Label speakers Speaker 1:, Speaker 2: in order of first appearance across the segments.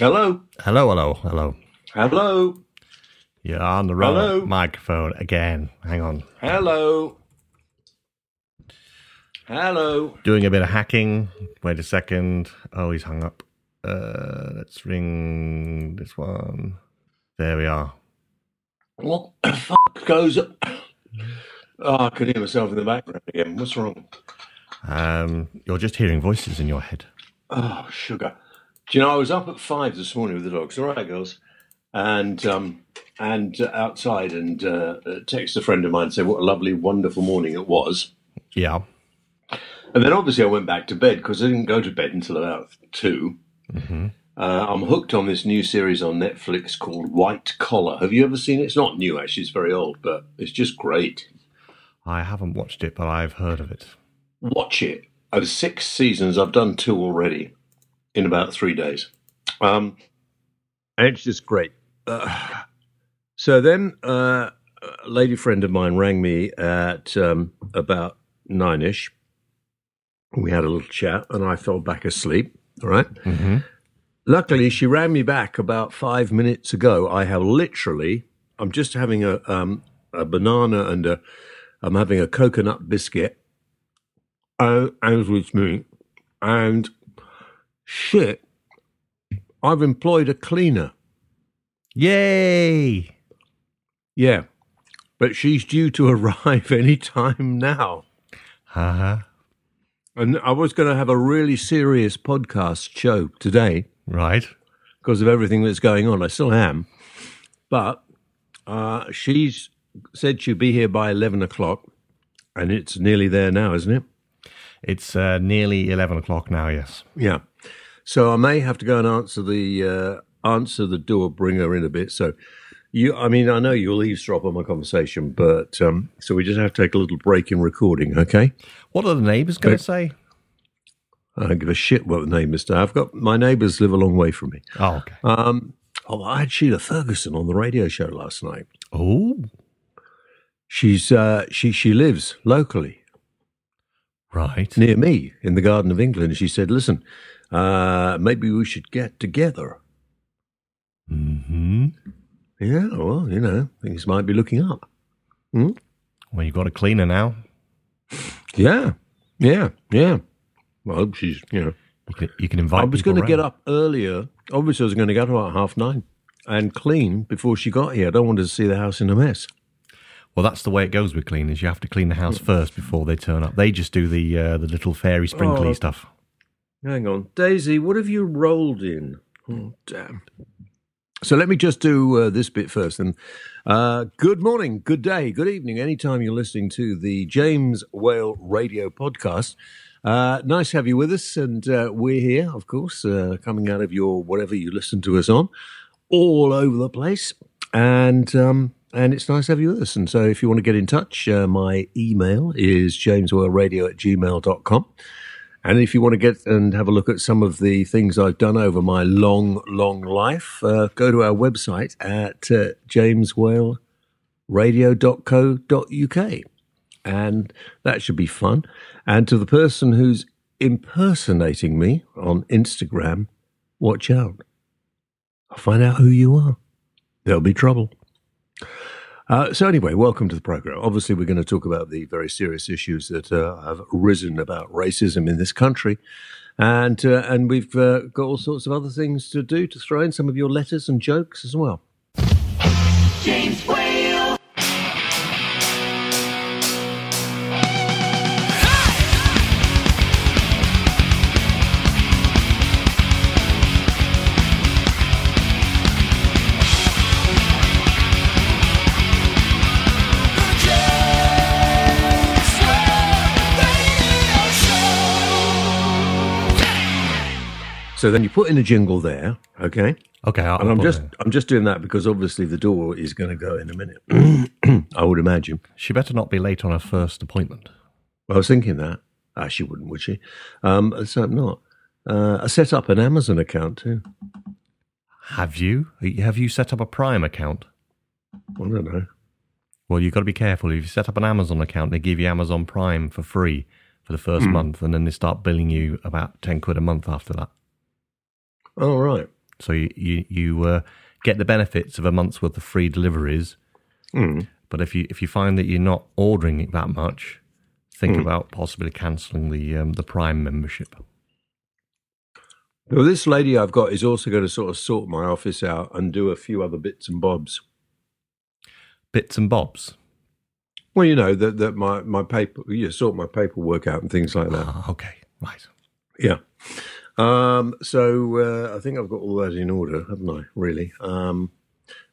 Speaker 1: Hello.
Speaker 2: Hello, hello, hello.
Speaker 1: Hello.
Speaker 2: You're on the wrong
Speaker 1: Hello.
Speaker 2: microphone again. Hang on.
Speaker 1: Hello. Hello.
Speaker 2: Doing a bit of hacking. Wait a second. Oh, he's hung up. Uh, let's ring this one. There we are.
Speaker 1: What the fuck goes? Oh, I could hear myself in the background again. What's wrong?
Speaker 2: Um, you're just hearing voices in your head.
Speaker 1: Oh, sugar. Do you know I was up at five this morning with the dogs. All right, girls. And um, and uh, outside and uh, uh, text a friend of mine and say what a lovely, wonderful morning it was.
Speaker 2: Yeah.
Speaker 1: And then obviously I went back to bed because I didn't go to bed until about 2
Speaker 2: hmm
Speaker 1: Uh, I'm hooked on this new series on Netflix called White Collar. Have you ever seen it? It's not new, actually. It's very old, but it's just great.
Speaker 2: I haven't watched it, but I've heard of it.
Speaker 1: Watch it. Of six seasons, I've done two already in about three days. Um, and it's just great. Uh, so then, uh, a lady friend of mine rang me at um, about nine ish. We had a little chat, and I fell back asleep. All right.
Speaker 2: mm-hmm.
Speaker 1: Luckily, she rang me back about five minutes ago. I have literally, I'm just having a um, a banana and a, I'm having a coconut biscuit, uh, as with me, and shit, I've employed a cleaner.
Speaker 2: Yay!
Speaker 1: Yeah, but she's due to arrive any time now.
Speaker 2: Uh-huh.
Speaker 1: And I was going to have a really serious podcast show today.
Speaker 2: Right.
Speaker 1: because of everything that's going on. I still am, but uh, she's said she'll be here by eleven o'clock, and it's nearly there now, isn't it?
Speaker 2: It's uh, nearly 11 o'clock now, yes.
Speaker 1: Yeah. So I may have to go and answer the uh, answer the door, bring her in a bit. So you, I mean, I know you'll eavesdrop on my conversation, but um, so we just have to take a little break in recording, okay?
Speaker 2: What are the neighbours going to say?
Speaker 1: I don't give a shit what the name is. I've got my neighbours live a long way from me.
Speaker 2: Oh, okay.
Speaker 1: Um, oh, I had Sheila Ferguson on the radio show last night.
Speaker 2: Oh,
Speaker 1: She's uh, she she lives locally
Speaker 2: right.
Speaker 1: near me in the Garden of England. She said, "Listen, uh, maybe we should get together."
Speaker 2: hmm
Speaker 1: Yeah, well, you know, things might be looking up. Hmm?
Speaker 2: Well, you've got a cleaner now.
Speaker 1: Yeah, yeah, yeah. Well, she's you know.
Speaker 2: You can, you can invite
Speaker 1: I was going to get up earlier. Obviously, I was going to get up at half nine and clean before she got here. I don't want her to see the house in a mess.
Speaker 2: Well, that's the way it goes with cleaners. You have to clean the house first before they turn up. They just do the uh, the little fairy sprinkly
Speaker 1: Oh.
Speaker 2: stuff.
Speaker 1: Hang on, Daisy, what have you rolled in? Oh, damn. So let me just do uh, this bit first. And uh, good morning, good day, good evening, anytime you're listening to the James Whale Radio Podcast. Uh, nice to have you with us, and uh, we're here, of course, uh, coming out of your whatever you listen to us on, all over the place, and um, and it's nice to have you with us. And so, if you want to get in touch, uh, my email is jameswhaleradio at gmail.com. And if you want to get and have a look at some of the things I've done over my long, long life, uh, go to our website at uh, jameswhaleradio.co.uk. And that should be fun. And to the person who's impersonating me on Instagram, watch out. I'll find out who you are. There'll be trouble. Uh, so anyway, welcome to the program. Obviously, we're going to talk about the very serious issues that uh, have risen about racism in this country, and uh, and we've uh, got all sorts of other things to do to throw in some of your letters and jokes as well. So then you put in a jingle there, okay?
Speaker 2: Okay, I'll
Speaker 1: And I'm just
Speaker 2: it.
Speaker 1: I'm just doing that because obviously the door is going to go in a minute. I would imagine.
Speaker 2: She better not be late on her first appointment.
Speaker 1: I was thinking that. Ah, she wouldn't, would she? Um, so I'm not. Uh, I set up an Amazon account too.
Speaker 2: Have you? Have you set up a Prime account?
Speaker 1: I don't know.
Speaker 2: Well, you've got to be careful. If you set up an Amazon account, they give you Amazon Prime for free for the first
Speaker 1: Hmm.
Speaker 2: month, and then they start billing you about ten quid a month after that.
Speaker 1: Oh right.
Speaker 2: So you you, you uh, get the benefits of a month's worth of free deliveries. But if you if you find that you're not ordering it that much, think about possibly cancelling the um, the Prime membership.
Speaker 1: Well, this lady I've got is also going to sort of sort my office out and do a few other bits and bobs.
Speaker 2: Bits and bobs.
Speaker 1: Well, you know that that my my paper, you sort my paperwork out and things like that.
Speaker 2: Ah, okay, right.
Speaker 1: Yeah. Um, so uh, I think I've got all that in order, haven't I? Really. Um,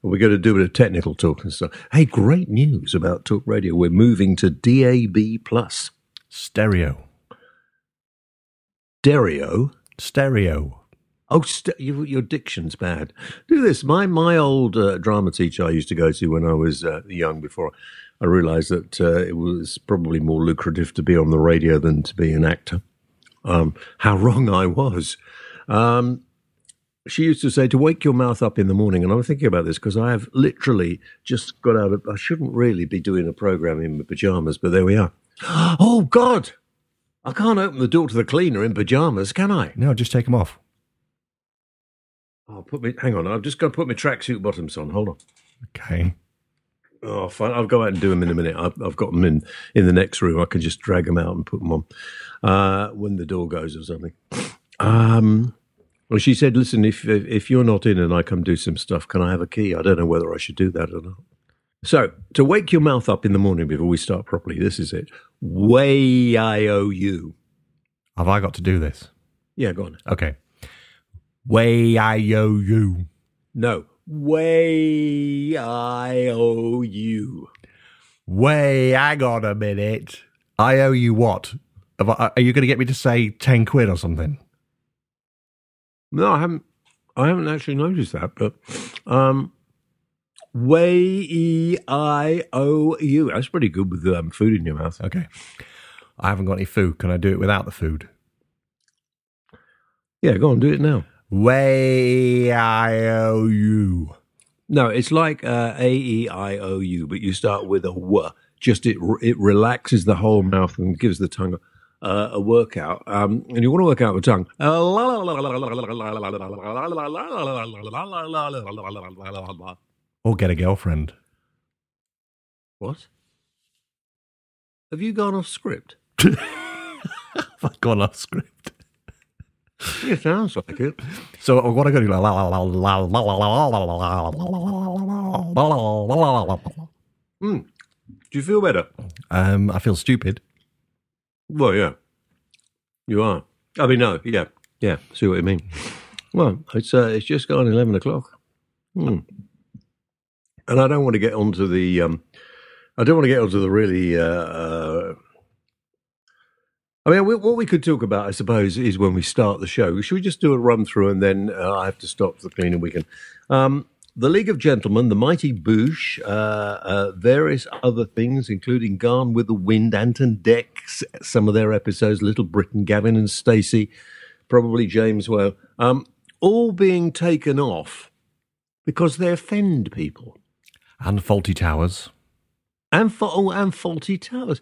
Speaker 1: we're going to do a bit of technical talk and stuff. Hey, great news about Talk Radio. We're moving to DAB plus
Speaker 2: Stereo.
Speaker 1: stereo.
Speaker 2: Stereo.
Speaker 1: Oh, st- you, your diction's bad. Do this. My my old uh, drama teacher I used to go to when I was uh, young. Before I realised that uh, it was probably more lucrative to be on the radio than to be an actor. Um, how wrong I was. Um, she used to say to wake your mouth up in the morning, and I'm thinking about this because I have literally just got out of. I shouldn't really be doing a program in my pajamas, but there we are. Oh God! I can't open the door to the cleaner in pajamas, can I?
Speaker 2: No, just take them off.
Speaker 1: Oh, put me. Hang on. I'm just going to put my tracksuit bottoms on. Hold on.
Speaker 2: Okay.
Speaker 1: Oh, fine. I'll go out and do them in a minute. I've, I've got them in in the next room. I can just drag them out and put them on uh, when the door goes or something. Um. Well, she said, "Listen, if if you're not in and I come do some stuff, can I have a key? I don't know whether I should do that or not." So, to wake your mouth up in the morning before we start properly, this is it. Way I O U.
Speaker 2: Have I got to do this?
Speaker 1: Yeah, go on.
Speaker 2: Okay. Way I owe you.
Speaker 1: No, way I O U.
Speaker 2: Way, hang on a minute. I owe you what? Are you going to get me to say 10 quid or something?
Speaker 1: No, I haven't. I haven't actually noticed that, but um, way e i o u. That's pretty good with um, food in your mouth.
Speaker 2: Okay. I haven't got any food. Can I do it without the food?
Speaker 1: Yeah, go on, do it now.
Speaker 2: Way I owe you.
Speaker 1: No, it's like uh, a e i o u, but you start with a w. Just it it relaxes the whole mouth and gives the tongue uh, a workout. Um, and you want to work out the tongue.
Speaker 2: Or get a girlfriend.
Speaker 1: What? Have you gone off script?
Speaker 2: Have I gone off script?
Speaker 1: It sounds like it.
Speaker 2: So what I got to do? la-
Speaker 1: Do you feel better?
Speaker 2: Um, I feel stupid.
Speaker 1: Well, yeah, you are. I mean, no, yeah, yeah. See what you mean? Well, it's uh, it's just gone eleven o'clock, hmm. and I don't want to get onto the. Um, I don't want to get onto the really. Uh, uh, I mean, we, what we could talk about, I suppose, is when we start the show. Should we just do a run through, and then uh, I have to stop for the cleaning weekend. Um, the League of Gentlemen, the Mighty Boosh, uh, uh, various other things, including Gone with the Wind, Ant and Dec, s- some of their episodes, Little Britain, Gavin and Stacey, probably James Whale, um, all being taken off because they offend people.
Speaker 2: And Fawlty Towers.
Speaker 1: And, fa- oh, and Fawlty Towers.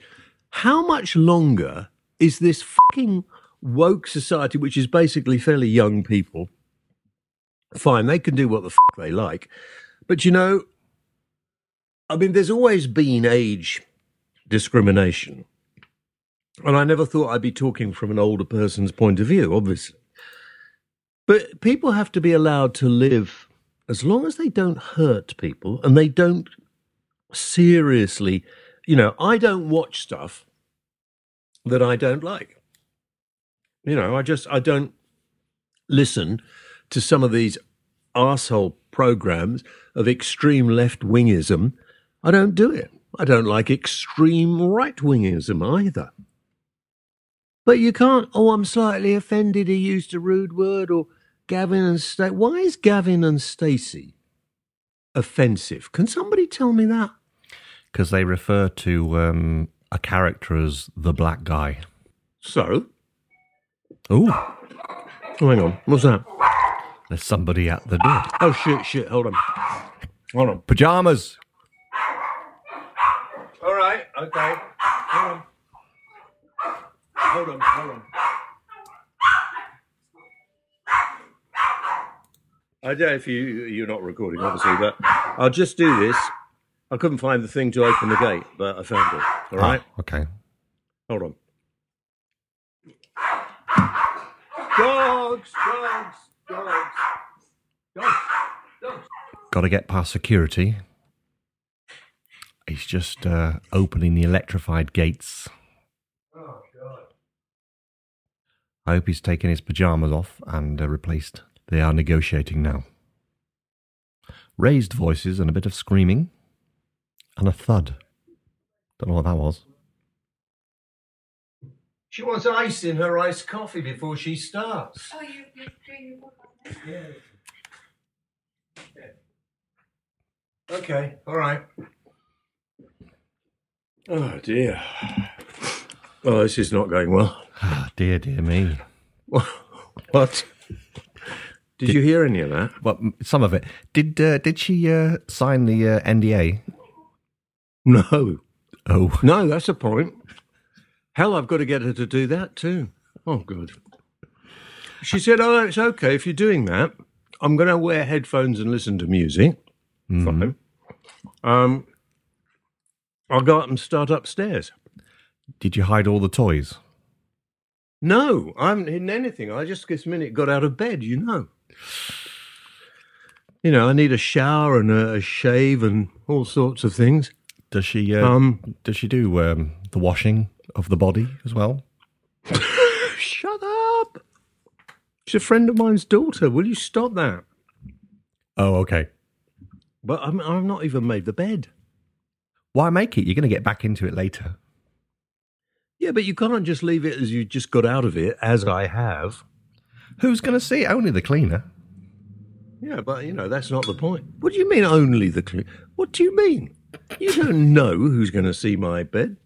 Speaker 1: How much longer is this fucking woke society, which is basically fairly young people? Fine, they can do what the fuck they like. But you know, I mean, there's always been age discrimination. And I never thought I'd be talking from an older person's point of view, obviously. But people have to be allowed to live as long as they don't hurt people and they don't seriously, you know, I don't watch stuff that I don't like. You know, I just, I don't listen to some of these asshole programs of extreme left wingism. I don't do it. I don't like extreme right wingism either. But you can't, oh, I'm slightly offended he used a rude word or Gavin and Stacey. Why is Gavin and Stacey offensive? Can somebody tell me that?
Speaker 2: Because they refer to um, a character as the black guy.
Speaker 1: So?
Speaker 2: Oh,
Speaker 1: Oh, hang on. What's that?
Speaker 2: there's somebody at the door.
Speaker 1: Oh, shit, shit. Hold on. Hold on.
Speaker 2: Pajamas.
Speaker 1: All right. Okay. Hold on. Hold on. Hold on. I don't know if you you're not recording, obviously, but I'll just do this. I couldn't find the thing to open the gate, but I found it. All right,
Speaker 2: Ah, okay.
Speaker 1: hold on. Dogs, dogs, dogs, dogs, dogs.
Speaker 2: Got to get past security. He's just uh, opening the electrified gates.
Speaker 1: Oh God.
Speaker 2: I hope he's taken his pajamas off and uh, replaced. They are negotiating now. Raised voices and a bit of screaming. And a thud. Don't know what that was.
Speaker 1: She wants ice in her iced coffee before she starts.
Speaker 3: Oh, you, you're doing your work on that?
Speaker 1: Yeah. Okay, all right. Oh dear. Oh, this is not going well.
Speaker 2: Ah, dear, dear me.
Speaker 1: What? Did you hear any of that?
Speaker 2: Well, some of it. Did uh, did she uh, sign the uh, NDA?
Speaker 1: No.
Speaker 2: Oh,
Speaker 1: No, that's the point. Hell, I've got to get her to do that too. Oh, good. She said, Oh, it's okay if you're doing that. I'm going to wear headphones and listen to music. Fine. Um, I'll go up and start upstairs.
Speaker 2: did you hide all the toys?
Speaker 1: No, I haven't hidden anything. I just this minute got out of bed, you know. You know, I need a shower and a, a shave and all sorts of things.
Speaker 2: Does she uh,
Speaker 1: Um,
Speaker 2: does she do um, the washing of the body as well?
Speaker 1: shut up. She's a friend of mine's daughter. Will you stop that?
Speaker 2: Oh, okay.
Speaker 1: But I'm, I've not even made the bed.
Speaker 2: Why make it? You're going to get back into it later.
Speaker 1: Yeah, but you can't just leave it as you just got out of it, as I have.
Speaker 2: Who's going to see it? Only the cleaner.
Speaker 1: Yeah, but you know that's not the point. What do you mean only the cleaner? What do you mean? You don't know who's going to see my bed.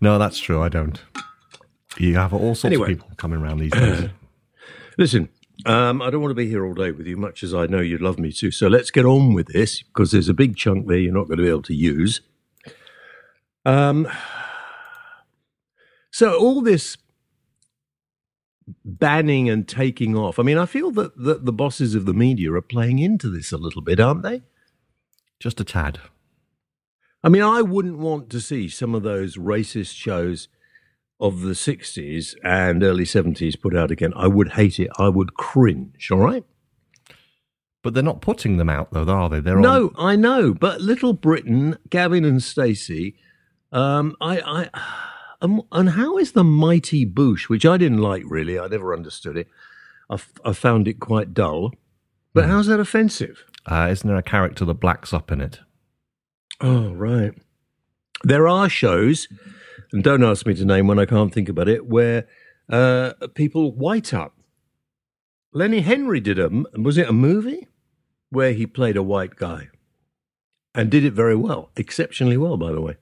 Speaker 2: No, that's true. I don't. You have all sorts
Speaker 1: Anyway.
Speaker 2: of people coming around these days.
Speaker 1: Listen, um, I don't want to be here all day with you, much as I know you'd love me to. So let's get on with this because there's a big chunk there you're not going to be able to use. Um, so all this banning and taking off. I mean, I feel that, that the bosses of the media are playing into this a little bit, aren't they?
Speaker 2: Just a tad.
Speaker 1: I mean, I wouldn't want to see some of those racist shows of the 60s and early 70s put out again. I would hate it. I would cringe, all right?
Speaker 2: But they're not putting them out, though, are they? They're
Speaker 1: No,
Speaker 2: on.
Speaker 1: I know, but Little Britain, Gavin and Stacey, um, I, I, um, and how is the Mighty Boosh, which I didn't like really, I never understood it. I, f- I found it quite dull. But how's that offensive?
Speaker 2: Uh, isn't there a character that blacks up in it?
Speaker 1: Oh, right. There are shows, and don't ask me to name one, I can't think about it, where uh, people white up. Lenny Henry did a, was it a movie? Where he played a white guy and did it very well, exceptionally well, by the way.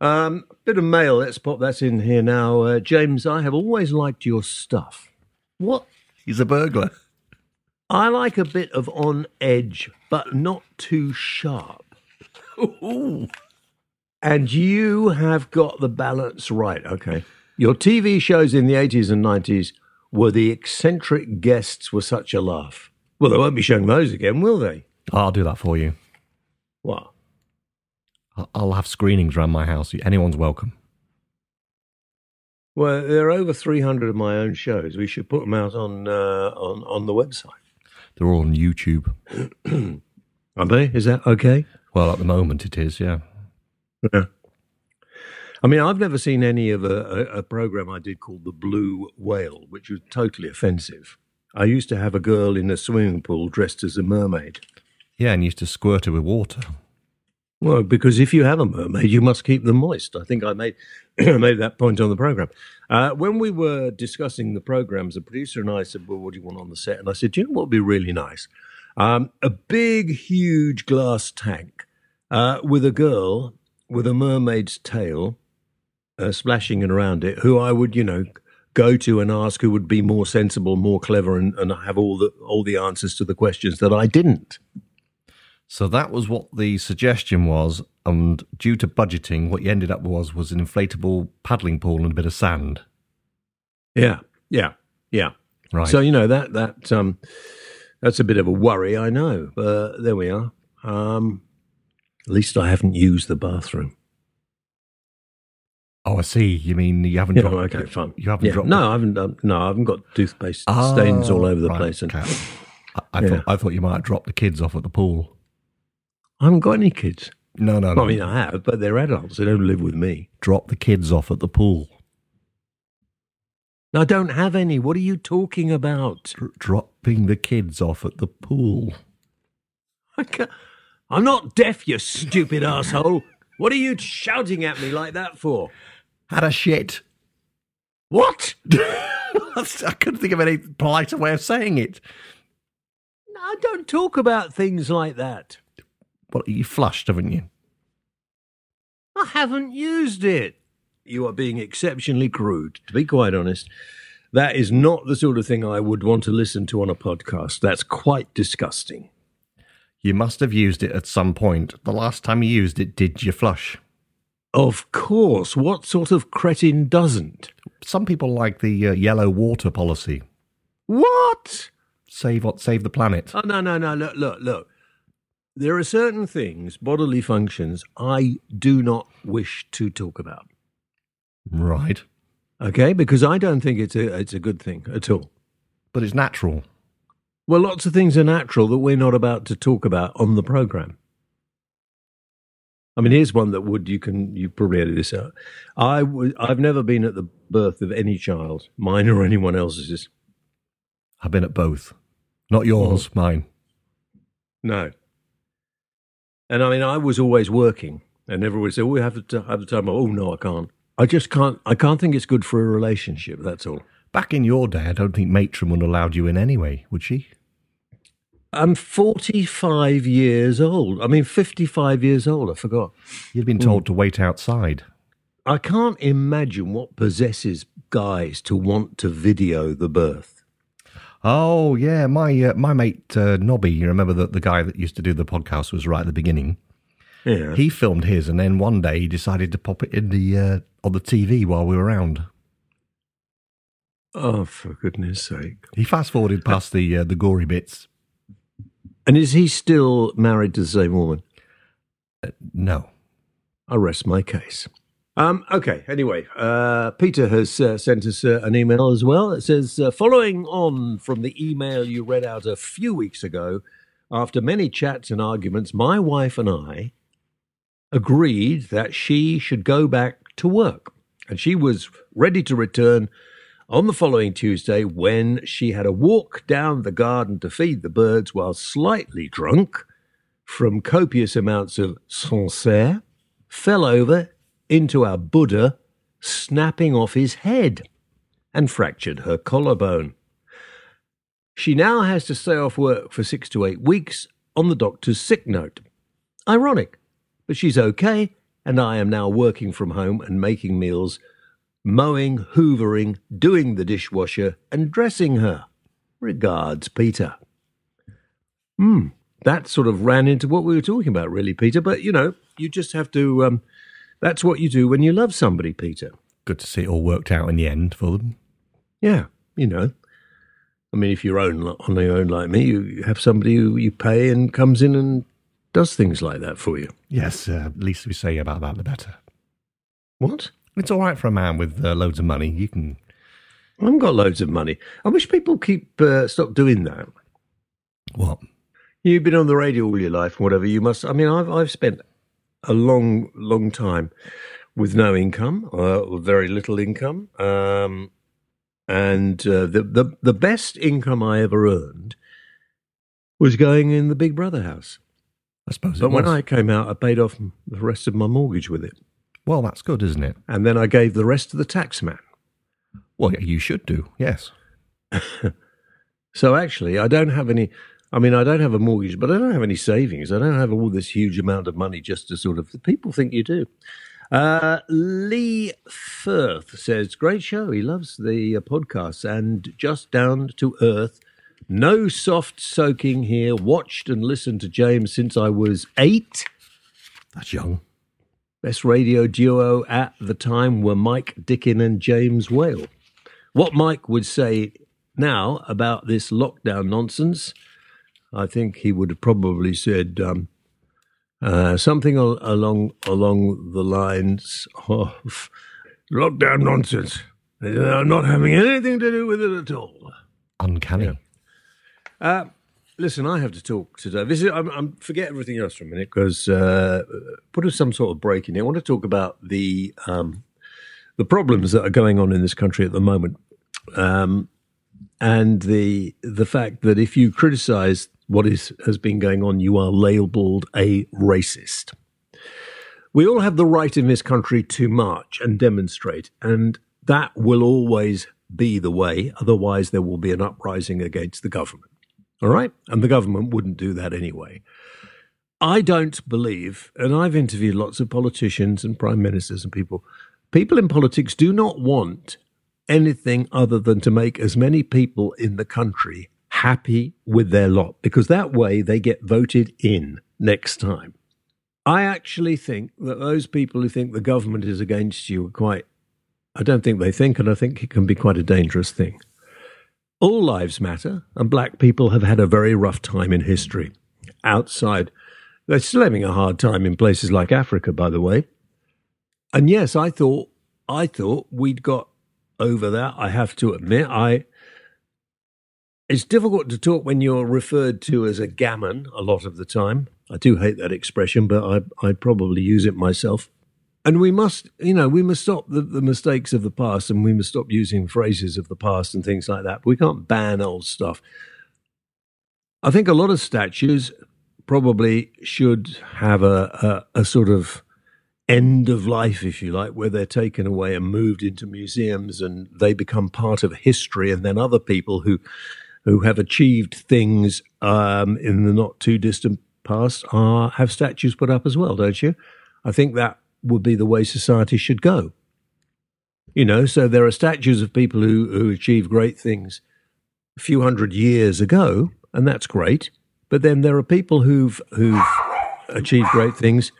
Speaker 1: Um, bit of mail, let's pop that in here now. Uh, James, I have always liked your stuff. What?
Speaker 2: He's a burglar.
Speaker 1: I like a bit of on edge, but not too sharp. And you have got the balance right. Okay. Your TV shows in the 80s and 90s were the eccentric guests were such a laugh. Well, they won't be showing those again, will they?
Speaker 2: I'll do that for you.
Speaker 1: What?
Speaker 2: I'll- I'll have screenings around my house. Anyone's welcome.
Speaker 1: Well, there are over 300 of my own shows. We should put them out on uh, on on the website.
Speaker 2: They're all on YouTube.
Speaker 1: Are they? Is that okay?
Speaker 2: Well, at the moment it is, yeah.
Speaker 1: Yeah. I mean, I've never seen any of a, a, a program I did called The Blue Whale, which was totally offensive. I used to have a girl in a swimming pool dressed as a mermaid.
Speaker 2: Yeah, and used to squirt her with water.
Speaker 1: Well, because if you have a mermaid, you must keep them moist. I think I made made that point on the program. Uh, when we were discussing the programs, the producer and I said, "Well, what do you want on the set?" And I said, "Do you know what would be really nice? Um, a big, huge glass tank uh, with a girl with a mermaid's tail uh, splashing around it, who I would, you know." Go to and ask who would be more sensible, more clever, and, and have all the all the answers to the questions that I didn't.
Speaker 2: So that was what the suggestion was, and due to budgeting, what you ended up was was an inflatable paddling pool and a bit of sand.
Speaker 1: Yeah, yeah, yeah.
Speaker 2: Right.
Speaker 1: So you know that that um, that's a bit of a worry, I know. But there we are. Um, at least I haven't used the bathroom.
Speaker 2: oh, I see. You mean you haven't
Speaker 1: You
Speaker 2: dropped?
Speaker 1: okay, fine.
Speaker 2: You haven't
Speaker 1: Yeah.
Speaker 2: dropped.
Speaker 1: No, I haven't done. No, I haven't got toothpaste stains all over the
Speaker 2: Oh, right,
Speaker 1: place, and
Speaker 2: okay. I, I
Speaker 1: Yeah.
Speaker 2: thought I thought you might have dropped the kids off at the pool.
Speaker 1: I haven't got any kids.
Speaker 2: No, no, no.
Speaker 1: I mean, I have, but they're adults. They don't live with me.
Speaker 2: drop the kids off at the pool.
Speaker 1: I don't have any. What are you talking about?
Speaker 2: Dr- dropping the kids off at the pool.
Speaker 1: I can't, I'm not deaf, you stupid asshole. What are you shouting at me like that for?
Speaker 2: Had a shit.
Speaker 1: What?
Speaker 2: I couldn't think of any politer way of saying it.
Speaker 1: No, I don't talk about things like that.
Speaker 2: Well, you flushed, haven't you?
Speaker 1: I haven't used it. You are being exceptionally crude, to be quite honest. That is not the sort of thing I would want to listen to on a podcast. That's quite disgusting.
Speaker 2: You must have used it at some point. The last time you used it, did you flush?
Speaker 1: Of course. What sort of cretin doesn't?
Speaker 2: Some people like the uh, yellow water policy.
Speaker 1: What?
Speaker 2: Save what? Save the planet.
Speaker 1: Oh, no, no, no. Look, look, look. There are certain things, bodily functions, I do not wish to talk about.
Speaker 2: Right.
Speaker 1: Okay? Because I don't think it's a, it's a good thing at all.
Speaker 2: But it's natural.
Speaker 1: Well, lots of things are natural that we're not about to talk about on the program. I mean, here's one that would you can you probably edit this out. I w- I've never been at the birth of any child, mine or anyone else's.
Speaker 2: I've been at both. Not yours, oh. mine.
Speaker 1: No. And I mean, I was always working, and everyone would say, "Oh, we have to have the time." Oh, no, I can't. I just can't. I can't think it's good for a relationship. That's all.
Speaker 2: Back in your day, I don't think matron would have allowed you in anyway, would she?
Speaker 1: I'm 45 years old. I mean, 55 years old. I forgot.
Speaker 2: You'd been told to wait outside.
Speaker 1: I can't imagine what possesses guys to want to video the birth.
Speaker 2: Oh yeah, my uh, my mate uh, Nobby. You remember that the guy that used to do the podcast was right at the beginning.
Speaker 1: Yeah.
Speaker 2: He filmed his, and then one day he decided to pop it in the uh, on the TV while we were around.
Speaker 1: Oh, for goodness sake.
Speaker 2: He fast forwarded past the uh, the gory bits.
Speaker 1: And is he still married to the same woman?
Speaker 2: No,
Speaker 1: I rest my case. Um, okay, anyway, uh, Peter has uh, sent us uh, an email as well. It says, uh, following on from the email you read out a few weeks ago, after many chats and arguments, my wife and I agreed that she should go back to work. And she was ready to return on the following Tuesday when she had a walk down the garden to feed the birds while slightly drunk from copious amounts of Sancerre, fell over into our Buddha, snapping off his head and fractured her collarbone. She now has to stay off work for six to eight weeks on the doctor's sick note. Ironic, but she's okay, and I am now working from home and making meals, mowing, hoovering, doing the dishwasher, and dressing her. Regards, Peter. Hmm, that sort of ran into what we were talking about, really, Peter. But you know, you just have to. Um, that's what you do when you love somebody, Peter.
Speaker 2: good to see it all worked out in the end for them.
Speaker 1: Yeah, you know. I mean, if you're own on your own like me, you have somebody who you pay and comes in and does things like that for you.
Speaker 2: Yes, uh, least we say about that, the better.
Speaker 1: What?
Speaker 2: It's all right for a man with uh, loads of money. You can.
Speaker 1: I haven't got loads of money. I wish people keep uh, stop doing that.
Speaker 2: What?
Speaker 1: You've been on the radio all your life, whatever. You must. I mean, I've I've spent a long, long time with no income, uh, or very little income, um, and uh, the the the best income I ever earned was going in the Big Brother house.
Speaker 2: I suppose.
Speaker 1: But when
Speaker 2: was.
Speaker 1: I came out, I paid off the rest of my mortgage with it,
Speaker 2: well, that's good, isn't it?
Speaker 1: and then I gave the rest to the tax man.
Speaker 2: Well, you should do. Yes.
Speaker 1: So actually, I don't have any. I mean, I don't have a mortgage, but I don't have any savings. I don't have all this huge amount of money just to sort of. People think you do. Uh, Lee Firth says, "Great show. He loves the uh, podcasts and just down to earth. No soft soaking here. Watched and listened to James since I was eight.
Speaker 2: That's young.
Speaker 1: Best radio duo at the time were Mike Dickin and James Whale. What Mike would say Now, about this lockdown nonsense, I think he would have probably said um, uh, something al- along along the lines of lockdown nonsense. Uh, not having anything to do with it at all.
Speaker 2: Uncanny.
Speaker 1: Uh, listen, I have to talk today. This is, I'm, I'm forget everything else for a minute because uh, put us some sort of break in here. I want to talk about the um, the problems that are going on in this country at the moment, um, and the the fact that if you criticise what is has been going on, you are labelled a racist. We all have the right in this country to march and demonstrate, and that will always be the way. Otherwise, there will be an uprising against the government. All right? And the government wouldn't do that anyway. I don't believe, and I've interviewed lots of politicians and prime ministers and people, people in politics do not want anything other than to make as many people in the country happy with their lot because that way they get voted in next time. I actually think that those people who think the government is against you are quite, I don't think they think, and I think it can be quite a dangerous thing. All lives matter, and black people have had a very rough time in history. Outside, they're still having a hard time in places like Africa, by the way. And yes, I thought, I thought we'd got over that. I have to admit, I. It's difficult to talk when you're referred to as a gammon a lot of the time. I do hate that expression, but I, I probably use it myself. And we must, you know, we must stop the, the mistakes of the past and we must stop using phrases of the past and things like that. But we can't ban old stuff. I think a lot of statues probably should have a, a, a sort of end of life, if you like, where they're taken away and moved into museums and they become part of history. And then other people who who have achieved things um, in the not too distant past are have statues put up as well, don't you? I think that would be the way society should go. You know, so there are statues of people who, who achieved great things a few hundred years ago, and that's great. But then there are people who've who've achieved great things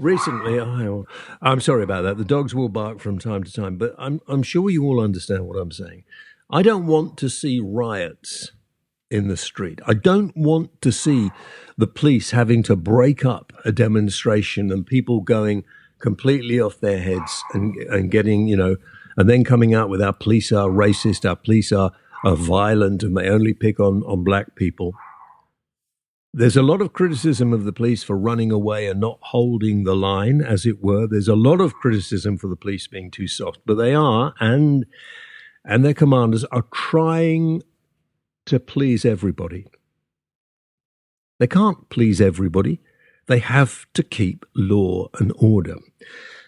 Speaker 1: recently. I, I'm sorry about that. The dogs will bark from time to time, but I'm I'm sure you all understand what I'm saying. I don't want to see riots in the street. I don't want to see the police having to break up a demonstration and people going completely off their heads and and getting you know and then coming out with our police are racist, our police are, are violent, and they only pick on on black people. There's a lot of criticism of the police for running away and not holding the line, as it were. There's a lot of criticism for the police being too soft, but they are, and and their commanders are trying to please everybody. They can't please everybody. They have to keep law and order.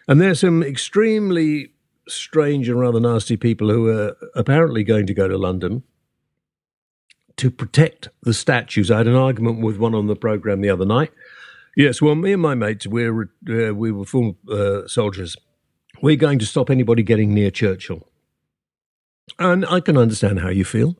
Speaker 1: And there's some extremely strange and rather nasty people who are apparently going to go to London to protect the statues. I had an argument with one on the program the other night. Yes, well, me and my mates, we're uh, we were former uh, soldiers. We're going to stop anybody getting near Churchill, and I can understand how you feel.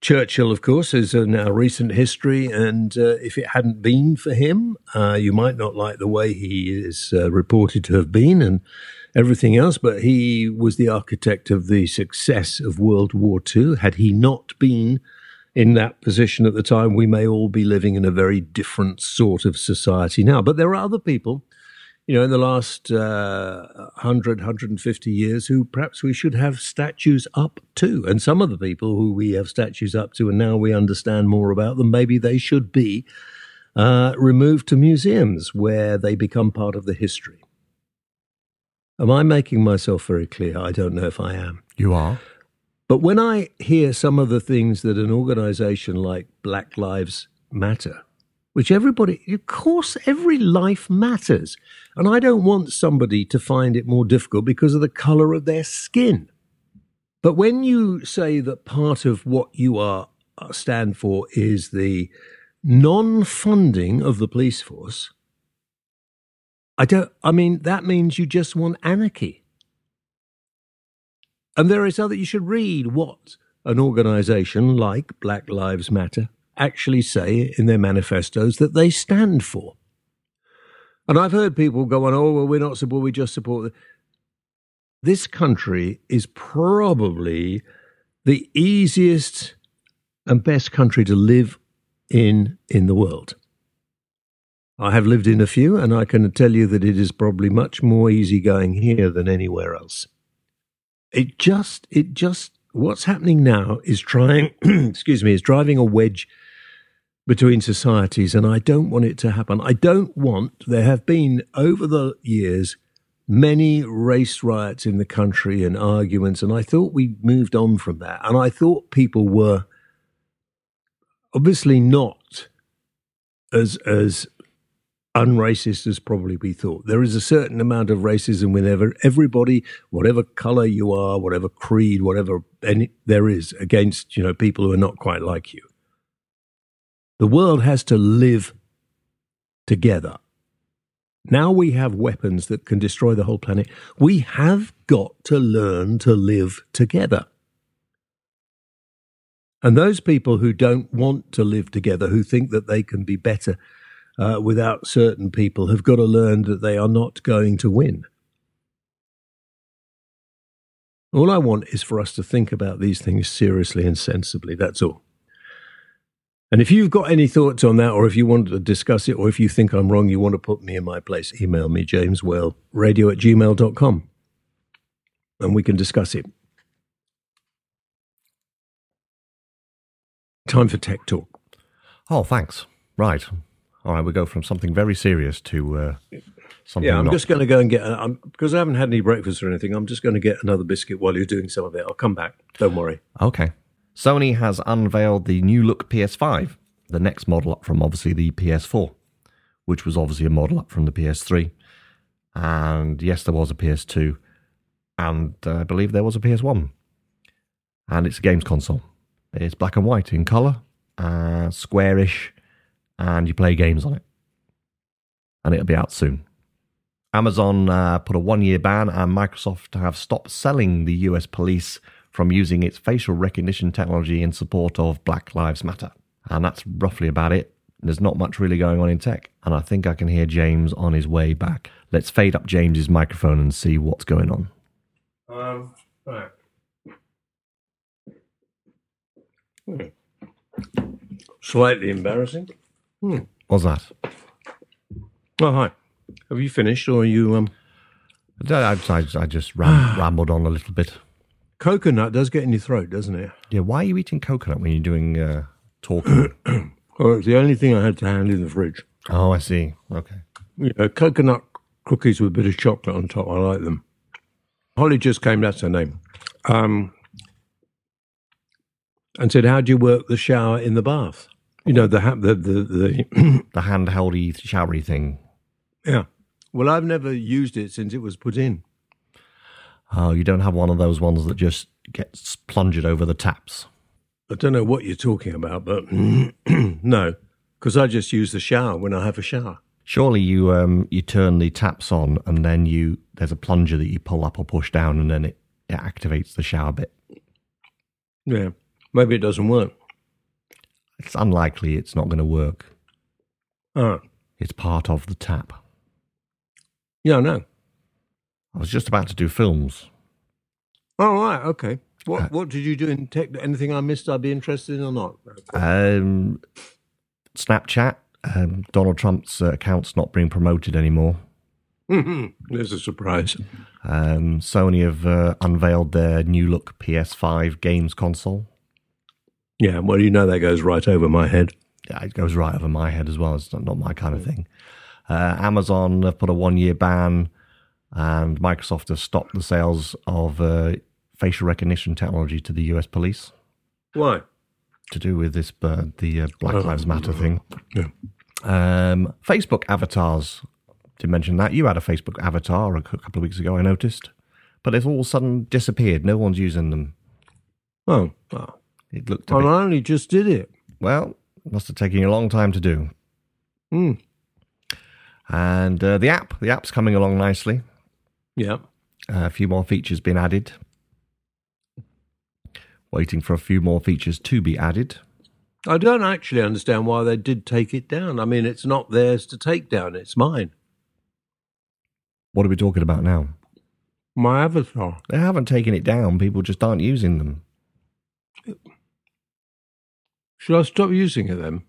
Speaker 1: Churchill, of course, is in our recent history, and uh, if it hadn't been for him, uh, you might not like the way he is uh, reported to have been and everything else, but he was the architect of the success of World War II. Had he not been in that position at the time, we may all be living in a very different sort of society now. But there are other people you know, in the last uh, 100, 150 years, who perhaps we should have statues up to. And some of the people who we have statues up to, and now we understand more about them, maybe they should be uh, removed to museums where they become part of the history. Am I making myself very clear? I don't know if I am.
Speaker 2: You are.
Speaker 1: But when I hear some of the things that an organization like Black Lives Matter which everybody, of course, every life matters. And I don't want somebody to find it more difficult because of the color of their skin. But when you say that part of what you are uh, stand for is the non-funding of the police force, I don't. I mean, that means you just want anarchy. And there is other. You should read what an organisation like Black Lives Matter actually say in their manifestos that they stand for. And I've heard people go on, oh, well, we're not support, we just support. This country is probably the easiest and best country to live in in the world. I have lived in a few, and I can tell you that it is probably much more easygoing here than anywhere else. It just, it just, what's happening now is trying, excuse me, is driving a wedge between societies, and I don't want it to happen. I don't want, there have been over the years many race riots in the country and arguments, and I thought we moved on from that. And I thought people were obviously not as as unracist as probably we thought. There is a certain amount of racism whenever everybody, whatever color you are, whatever creed, whatever any, there is against you know people who are not quite like you. The world has to live together. Now we have weapons that can destroy the whole planet. We have got to learn to live together. And those people who don't want to live together, who think that they can be better uh, without certain people, have got to learn that they are not going to win. All I want is for us to think about these things seriously and sensibly. That's all. And if you've got any thoughts on that, or if you want to discuss it, or if you think I'm wrong, you want to put me in my place, email me, jameswhaleradio at gmail.com, and we can discuss it. Time for tech talk.
Speaker 2: Oh, thanks. Right. Right, we go from something very serious to uh, something
Speaker 1: Yeah, I'm
Speaker 2: not.
Speaker 1: just going to go and get, I'm, because I haven't had any breakfast or anything, I'm just going to get another biscuit while you're doing some of it. I'll come back. Don't worry.
Speaker 2: Okay. Sony has unveiled the new look PS5, the next model up from obviously the PS4, which was obviously a model up from the PS3. And yes, there was a PS2, and uh, I believe there was a PS1. And it's a games console. It's black and white in color, uh, squarish, and you play games on it. And it'll be out soon. Amazon uh, put a one year ban, and Microsoft have stopped selling the US police from using its facial recognition technology in support of Black Lives Matter. And that's roughly about it. There's not much really going on in tech. And I think I can hear James on his way back. Let's fade up James's microphone and see what's going on.
Speaker 1: Um, right. Slightly embarrassing.
Speaker 2: What's that?
Speaker 1: Oh, hi. Have you finished, or are you? Um,
Speaker 2: I, I, I just ram, rambled on a little bit.
Speaker 1: coconut does get in your throat, doesn't it?
Speaker 2: Yeah, why are you eating coconut when you're doing uh, talking?
Speaker 1: Well, it's the only thing I had to hand in the fridge.
Speaker 2: oh, I see. Okay.
Speaker 1: Know, coconut cookies with a bit of chocolate on top. I like them. Holly just came. That's her name. Um, and said, "How do you work the shower in the bath?" You know, the ha- the the, the
Speaker 2: The handheldy, showery thing.
Speaker 1: yeah. Well, I've never used it since it was put in.
Speaker 2: Oh, you don't have one of those ones that just gets plunged over the taps.
Speaker 1: I don't know what you're talking about, but no, because I just use the shower when I have a shower.
Speaker 2: Surely you um you turn the taps on and then you there's a plunger that you pull up or push down and then it, it activates the shower bit.
Speaker 1: Yeah, maybe it doesn't work.
Speaker 2: It's unlikely it's not going to work.
Speaker 1: Oh,
Speaker 2: It's part of the tap.
Speaker 1: yeah, know.
Speaker 2: I was just about to do films.
Speaker 1: All right, okay. What what did you do in tech? Anything I missed? I'd be interested in or not?
Speaker 2: Um, Snapchat. Um, Donald Trump's uh, account's not being promoted anymore.
Speaker 1: There's a surprise.
Speaker 2: Um, Sony have uh, unveiled their new look PS5 games console.
Speaker 1: Yeah, well, you know that goes right over my head.
Speaker 2: Yeah, it goes right over my head as well. It's not, not my kind of thing. Uh, Amazon have put a one year ban, and Microsoft has stopped the sales of uh, facial recognition technology to the US police
Speaker 1: Why?
Speaker 2: to do with this uh, the uh, Black
Speaker 1: Oh.
Speaker 2: Lives Matter thing.
Speaker 1: Yeah.
Speaker 2: Um, Facebook avatars. Did mention that you had a Facebook avatar a couple of weeks ago. I noticed, but they've all of a sudden disappeared. No one's using them.
Speaker 1: Oh, well,
Speaker 2: It looked
Speaker 1: well,
Speaker 2: bit,
Speaker 1: I only just did it.
Speaker 2: well. Must have taken you a long time to do.
Speaker 1: Hmm.
Speaker 2: And uh, the app, the app's coming along nicely.
Speaker 1: Yeah.
Speaker 2: Uh, a few more features been added. Waiting for a few more features to be added.
Speaker 1: I don't actually understand why they did take it down. I mean, it's not theirs to take down, it's mine.
Speaker 2: What are we talking about now?
Speaker 1: My avatar.
Speaker 2: They haven't taken it down. People just aren't using them.
Speaker 1: Should I stop using it then?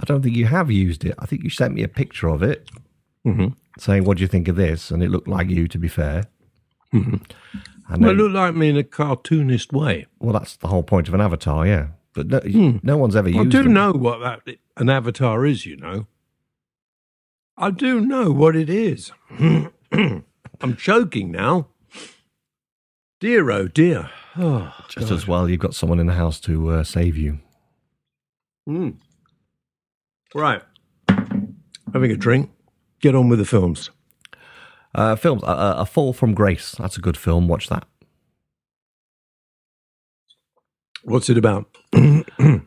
Speaker 2: I don't think you have used it. I think you sent me a picture of it
Speaker 1: Mm-hmm.
Speaker 2: saying, What do you think of this? And it looked like you, to be fair.
Speaker 1: Mm-hmm.
Speaker 2: And
Speaker 1: Well,
Speaker 2: then,
Speaker 1: it looked like me in a cartoonist way.
Speaker 2: well, that's the whole point of an avatar, yeah. But no, no one's ever
Speaker 1: Hmm. I do know what that an avatar is, you know. I do know what it is. I'm choking now. Dear, oh dear. Oh,
Speaker 2: Just
Speaker 1: God.
Speaker 2: as well you've got someone in the house to uh, save you.
Speaker 1: Mm. Right. Having a drink. Get on with the films.
Speaker 2: Uh, films, uh, A Fall from Grace. That's a good film. Watch that.
Speaker 1: What's it about?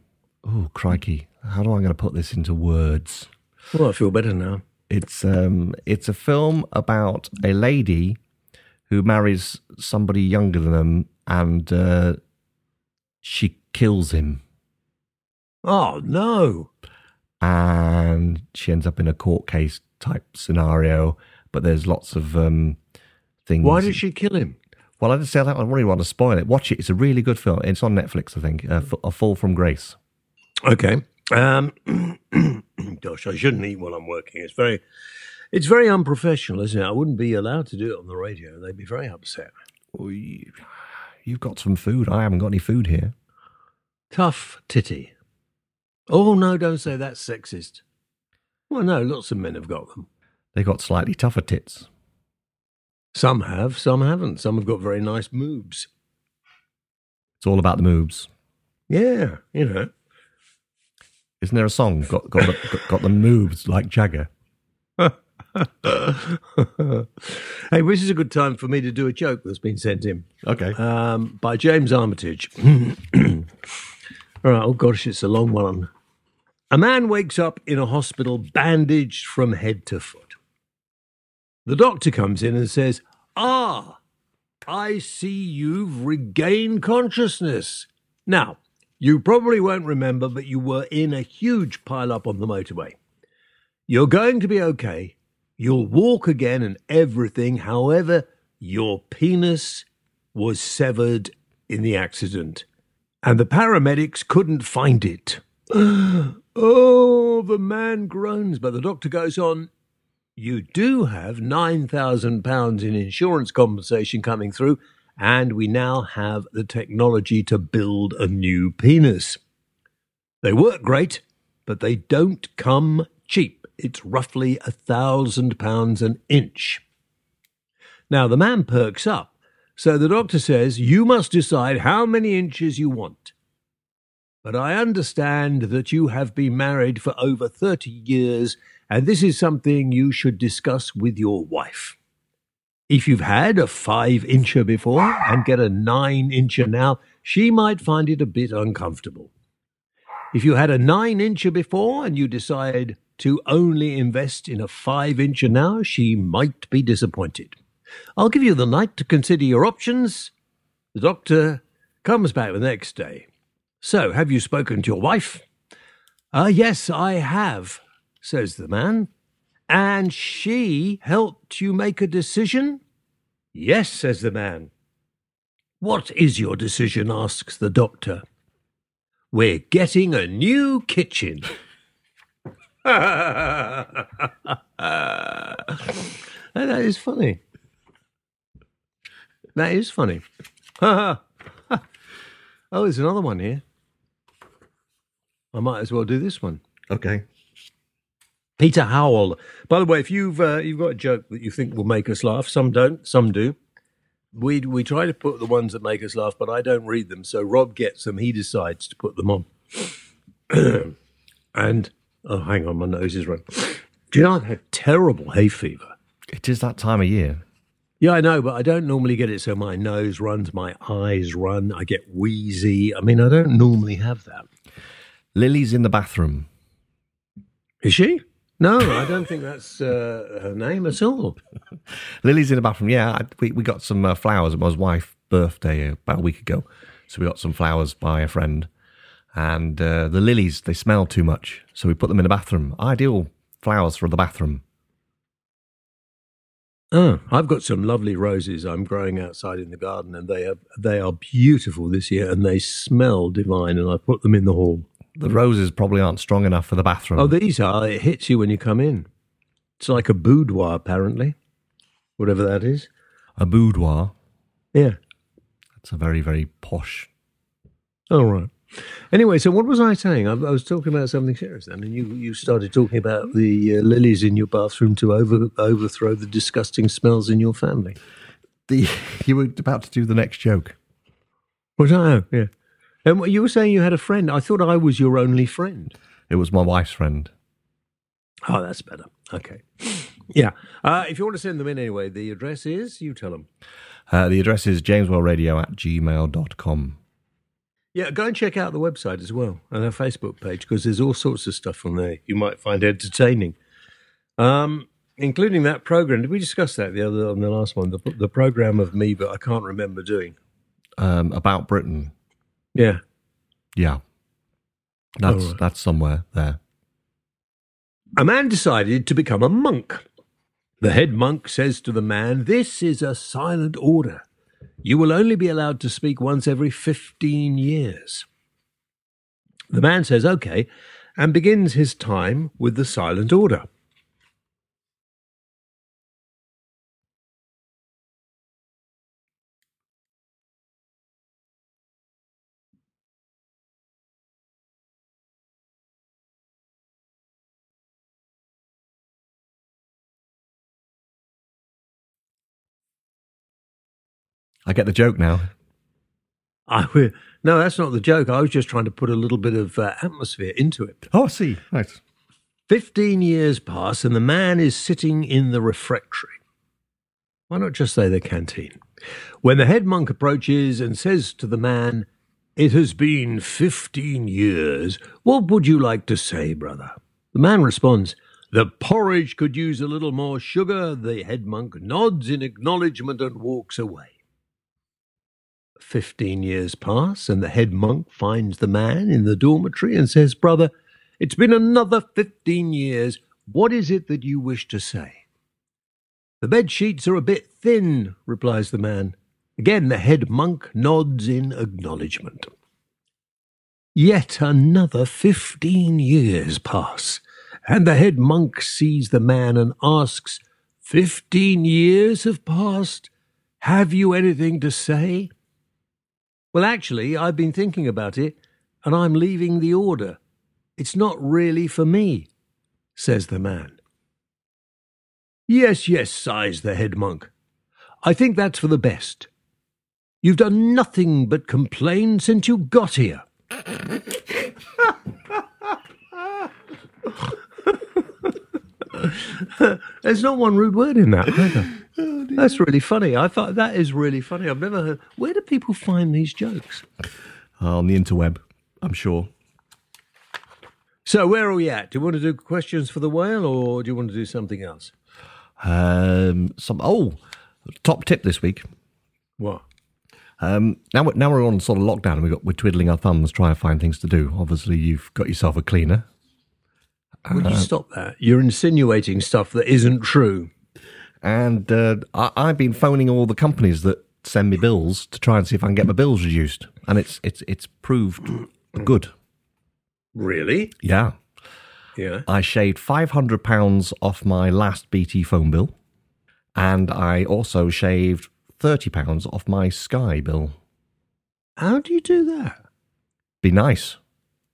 Speaker 2: Oh, crikey. How do I going to put this into words?
Speaker 1: Well, I feel better now.
Speaker 2: It's um, it's a film about a lady who marries somebody younger than them, and uh, she kills him,
Speaker 1: Oh, no.
Speaker 2: and she ends up in a court case type scenario. But there's lots of um, things.
Speaker 1: Why did she kill him?
Speaker 2: Well, I didn't say that. I don't really want to spoil it. Watch it. It's a really good film. It's on Netflix, I think. Uh, F- a Fall from Grace.
Speaker 1: Okay. Um, gosh, I shouldn't eat while I'm working. It's very, it's very unprofessional, isn't it? I wouldn't be allowed to do it on the radio. They'd be very upset.
Speaker 2: You've got some food. I haven't got any food here.
Speaker 1: Tough titty. Oh no, don't say that's sexist. Well, no, lots of men have got them.
Speaker 2: They've got slightly tougher tits.
Speaker 1: Some have, some haven't. Some have got very nice moves.
Speaker 2: It's all about the moves.
Speaker 1: Yeah, you know.
Speaker 2: Isn't there a song got got the, got, got the moves like Jagger?
Speaker 1: hey, this is a good time for me to do a joke that's been sent in.
Speaker 2: Okay.
Speaker 1: um, by James Armitage. All right, oh gosh, it's a long one. A man wakes up in a hospital bandaged from head to foot. The doctor comes in and says, Ah, I see you've regained consciousness. Now, you probably won't remember, but you were in a huge pile up on the motorway. You're going to be okay. You'll walk again and everything. However, your penis was severed in the accident, and the paramedics couldn't find it. oh, the man groans, but the doctor goes on. You do have £9,000 in insurance compensation coming through, and we now have the technology to build a new penis. They work great, but they don't come cheap. It's roughly a thousand pounds an inch. Now the man perks up, so the doctor says, You must decide how many inches you want. But I understand that you have been married for over 30 years, and this is something you should discuss with your wife. If you've had a five incher before and get a nine incher now, she might find it a bit uncomfortable. If you had a nine incher before and you decide to only invest in a five incher now, she might be disappointed. I'll give you the night to consider your options. The doctor comes back the next day. So, have you spoken to your wife? Ah, yes, I have, says the man. And she helped you make a decision? Yes, says the man. What is your decision? asks the doctor. We're getting a new kitchen. That is funny. That is funny. oh, there's another one here. I might as well do this one.
Speaker 2: Okay.
Speaker 1: Peter Howell. By the way, if you've uh, you've got a joke that you think will make us laugh, some don't, some do. We we try to put the ones that make us laugh, but I don't read them. So Rob gets them. He decides to put them on. and oh, hang on, my nose is running. Do you know I've had terrible hay fever?
Speaker 2: It is that time of year.
Speaker 1: Yeah, I know, but I don't normally get it. So my nose runs, my eyes run, I get wheezy. I mean, I don't normally have that.
Speaker 2: Lily's in the bathroom.
Speaker 1: Is she? No, I don't think that's uh, her name at all.
Speaker 2: Lily's in the bathroom. Yeah, I, we, we got some uh, flowers at my wife's birthday about a week ago. So we got some flowers by a friend. And uh, the lilies, they smell too much. So we put them in the bathroom. Ideal flowers for the bathroom.
Speaker 1: Oh, I've got some lovely roses I'm growing outside in the garden, and they are they are beautiful this year, and they smell divine. And I put them in the hall.
Speaker 2: The roses probably aren't strong enough for the bathroom.
Speaker 1: Oh, these are. It hits you when you come in. It's like a boudoir, apparently, whatever that is.
Speaker 2: a boudoir.
Speaker 1: Yeah.
Speaker 2: That's a very, very posh.
Speaker 1: All right. Anyway, so what was I saying? I, I was talking about something serious then, and you, you started talking about the uh, lilies in your bathroom to over, overthrow the disgusting smells in your family.
Speaker 2: The you were about to do the next joke.
Speaker 1: Was I? Oh, yeah. And what- you were saying you had a friend. I thought I was your only friend.
Speaker 2: It was my wife's friend.
Speaker 1: Oh, that's better. Okay. Yeah. Uh, if you want to send them in anyway, the address is, you tell them.
Speaker 2: Uh, the address is jameswhaleradio at gmail.com.
Speaker 1: Yeah, go and check out the website as well and our Facebook page because there's all sorts of stuff on there you might find entertaining, um, including that program. Did we discuss that the other on the last one? The, the program of me, but I can't remember doing.
Speaker 2: Um, about Britain.
Speaker 1: Yeah,
Speaker 2: Yeah. That's
Speaker 1: right.
Speaker 2: that's somewhere there.
Speaker 1: a man decided to become a monk. The head monk says to the man, "This is a silent order. You will only be allowed to speak once every fifteen years." The man says, "Okay," and begins his time with the silent order.
Speaker 2: I get the joke now.
Speaker 1: I no, that's not the joke. I was just trying to put a little bit of uh, atmosphere into it.
Speaker 2: Oh, I see. Right.
Speaker 1: Fifteen years pass, and the man is sitting in the refectory. Why not just say the canteen? When the head monk approaches and says to the man, It has been fifteen years. What would you like to say, brother? The man responds, The porridge could use a little more sugar. The head monk nods in acknowledgement and walks away. Fifteen years pass, and the head monk finds the man in the dormitory and says, Brother, it's been another fifteen years. What is it that you wish to say? The bed sheets are a bit thin, replies the man. Again, the head monk nods in acknowledgement. Yet another fifteen years pass, and the head monk sees the man and asks, Fifteen years have passed. Have you anything to say? Well, actually, I've been thinking about it, and I'm leaving the order. It's not really for me, says the man. Yes, yes, sighs the head monk. I think that's for the best. You've done nothing but complain since you got here. There's not one rude word in that either. That's really funny. I thought that is really funny. I've never heard. Where do people find these jokes?
Speaker 2: On the interweb, I'm sure.
Speaker 1: So where are we at? Do you want to do questions for the whale, or do you want to do something else?
Speaker 2: Um, some oh, top tip this week.
Speaker 1: What?
Speaker 2: Um, now, we're, now we're on sort of lockdown and we got, we're twiddling our thumbs trying to find things to do. Obviously, you've got yourself a cleaner.
Speaker 1: Would you stop that? You're insinuating stuff that isn't true.
Speaker 2: And uh, I, I've been phoning all the companies that send me bills to try and see if I can get my bills reduced. And it's it's it's proved good.
Speaker 1: Really?
Speaker 2: Yeah.
Speaker 1: Yeah.
Speaker 2: I shaved £500 off my last BT phone bill. And I also shaved £30 off my Sky bill.
Speaker 1: How do you do that?
Speaker 2: Be nice.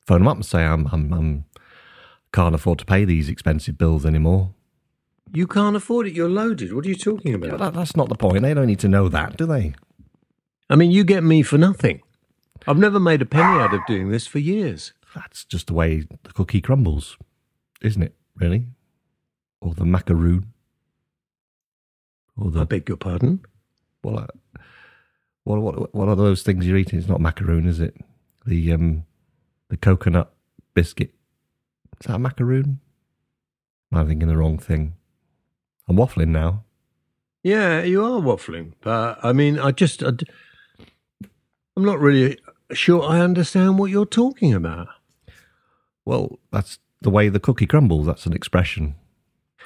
Speaker 2: Phone them up and say, I'm, I'm, I'm can't afford to pay these expensive bills anymore.
Speaker 1: You can't afford it. You're loaded. What are you talking about?
Speaker 2: that, that's not the point. They don't need to know that, do they?
Speaker 1: I mean, you get me for nothing. I've never made a penny out of doing this for years.
Speaker 2: That's just the way the cookie crumbles, isn't it, really? Or the macaroon. Or the...
Speaker 1: I beg your pardon.
Speaker 2: well, uh, what, what, what are those things you're eating? It's not macaroon, is it? The, um, the coconut biscuit. Is that a macaroon? Am I'm thinking the wrong thing. I'm waffling now.
Speaker 1: Yeah, you are waffling, but I mean, I just, I, am not really sure I understand what you're talking about.
Speaker 2: Well, that's the way the cookie crumbles. That's an expression.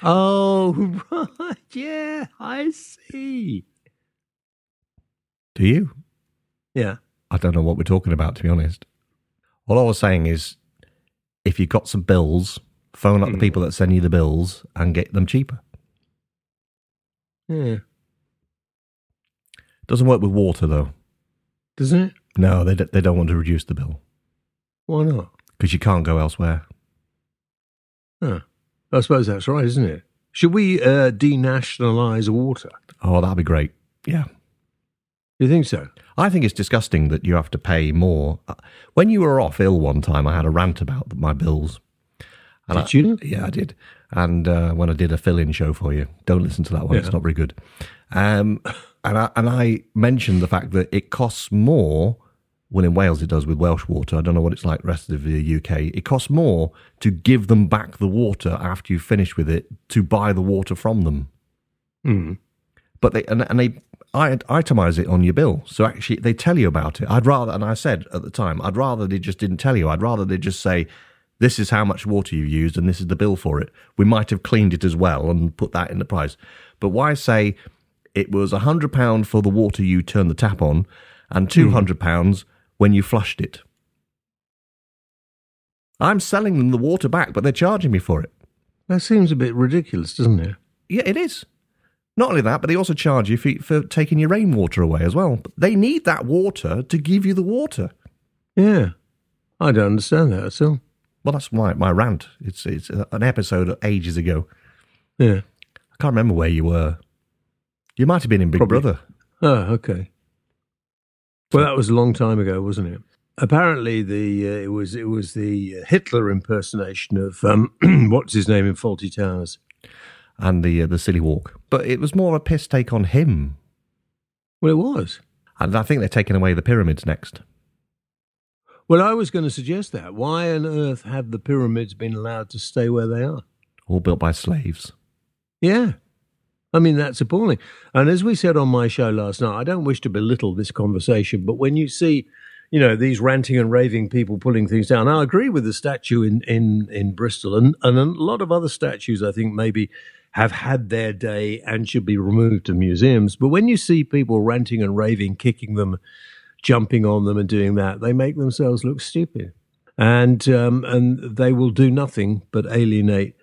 Speaker 1: Oh, right. Yeah, I see.
Speaker 2: Do you?
Speaker 1: Yeah.
Speaker 2: I don't know what we're talking about, to be honest. All I was saying is, if you've got some bills, phone up the people that send you the bills and get them cheaper.
Speaker 1: Yeah.
Speaker 2: Doesn't work with water though.
Speaker 1: Doesn't it?
Speaker 2: No, they d- they don't want to reduce the bill
Speaker 1: Why not?
Speaker 2: because you can't go elsewhere.
Speaker 1: Huh. I suppose that's right, isn't it? Should we uh, denationalise water?
Speaker 2: Oh, that'd be great. Yeah,
Speaker 1: you think so?
Speaker 2: I think it's disgusting that you have to pay more. Uh, When you were off ill one time, I had a rant about my bills. And
Speaker 1: Did
Speaker 2: I-
Speaker 1: you?
Speaker 2: Yeah, I did. And uh, when I did a fill-in show for you, don't listen to that one; it's not very good. Um, and I and I mentioned the fact that it costs more. Well, in Wales it does with Welsh water. I don't know what it's like the rest of the UK. It costs more to give them back the water after you finish with it to buy the water from them.
Speaker 1: Hmm.
Speaker 2: But they and, and they itemize it on your bill, so actually they tell you about it. I'd rather, and I said at the time, I'd rather they just didn't tell you. I'd rather they just say, "This is how much water you've used, and this is the bill for it." We might have cleaned it as well and put that in the price. But why say it was a hundred pound for the water you turned the tap on, and hmm. two hundred pounds when you flushed it? I'm selling them the water back, but they're charging me for it.
Speaker 1: That seems a bit ridiculous, doesn't it?
Speaker 2: Yeah, it is. Not only that, but they also charge you for, for taking your rainwater away as well. But they need that water to give you the water.
Speaker 1: Yeah. I don't understand that at all.
Speaker 2: Well, that's my, my rant. It's it's an episode ages ago.
Speaker 1: Yeah.
Speaker 2: I can't remember where you were. You might have been in Big
Speaker 1: Probably.
Speaker 2: Brother.
Speaker 1: Oh, okay. Well, that was a long time ago, wasn't it? Apparently, the uh, it was it was the Hitler impersonation of um, what's his name in Fawlty Towers.
Speaker 2: And the uh, the silly walk. But it was more a piss take on him.
Speaker 1: Well, it was.
Speaker 2: And I think they're taking away the pyramids next.
Speaker 1: Well, I was going to suggest that. Why on earth have the pyramids been allowed to stay where they are?
Speaker 2: All built by slaves.
Speaker 1: Yeah. I mean, that's appalling. And as we said on my show last night, I don't wish to belittle this conversation, but when you see, you know, these ranting and raving people pulling things down, I agree with the statue in, in, in Bristol and, and a lot of other statues, I think maybe have had their day and should be removed to museums. But when you see people ranting and raving, kicking them, jumping on them and doing that, they make themselves look stupid. And, um, and they will do nothing but alienate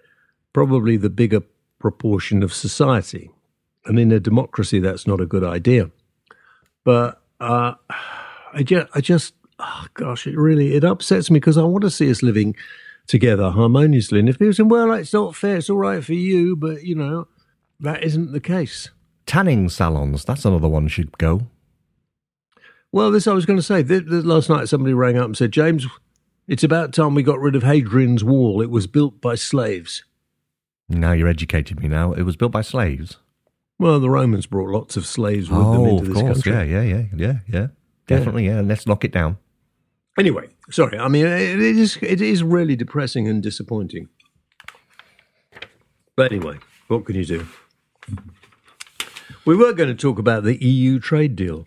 Speaker 1: probably the bigger proportion of society. And in a democracy, that's not a good idea. But uh, I just, I just, oh gosh, it really it upsets me because I want to see us living together harmoniously. And if people say, "Well, it's not fair, it's all right for you," but you know, that isn't the case.
Speaker 2: Tanning salons, that's another one should go.
Speaker 1: Well, this I was going to say. Th- th- last night, somebody rang up and said, "James, it's about time we got rid of Hadrian's Wall. It was built by slaves."
Speaker 2: Now you're educating me now. It was built by slaves.
Speaker 1: Well, the Romans brought lots of slaves with them
Speaker 2: oh,
Speaker 1: into
Speaker 2: of
Speaker 1: this
Speaker 2: course.
Speaker 1: country.
Speaker 2: Yeah, yeah, yeah, yeah, yeah. Definitely, yeah. Let's knock it down.
Speaker 1: Anyway, sorry. I mean, it is it is really depressing and disappointing. But anyway, what can you do? We were going to talk about the EU trade deal.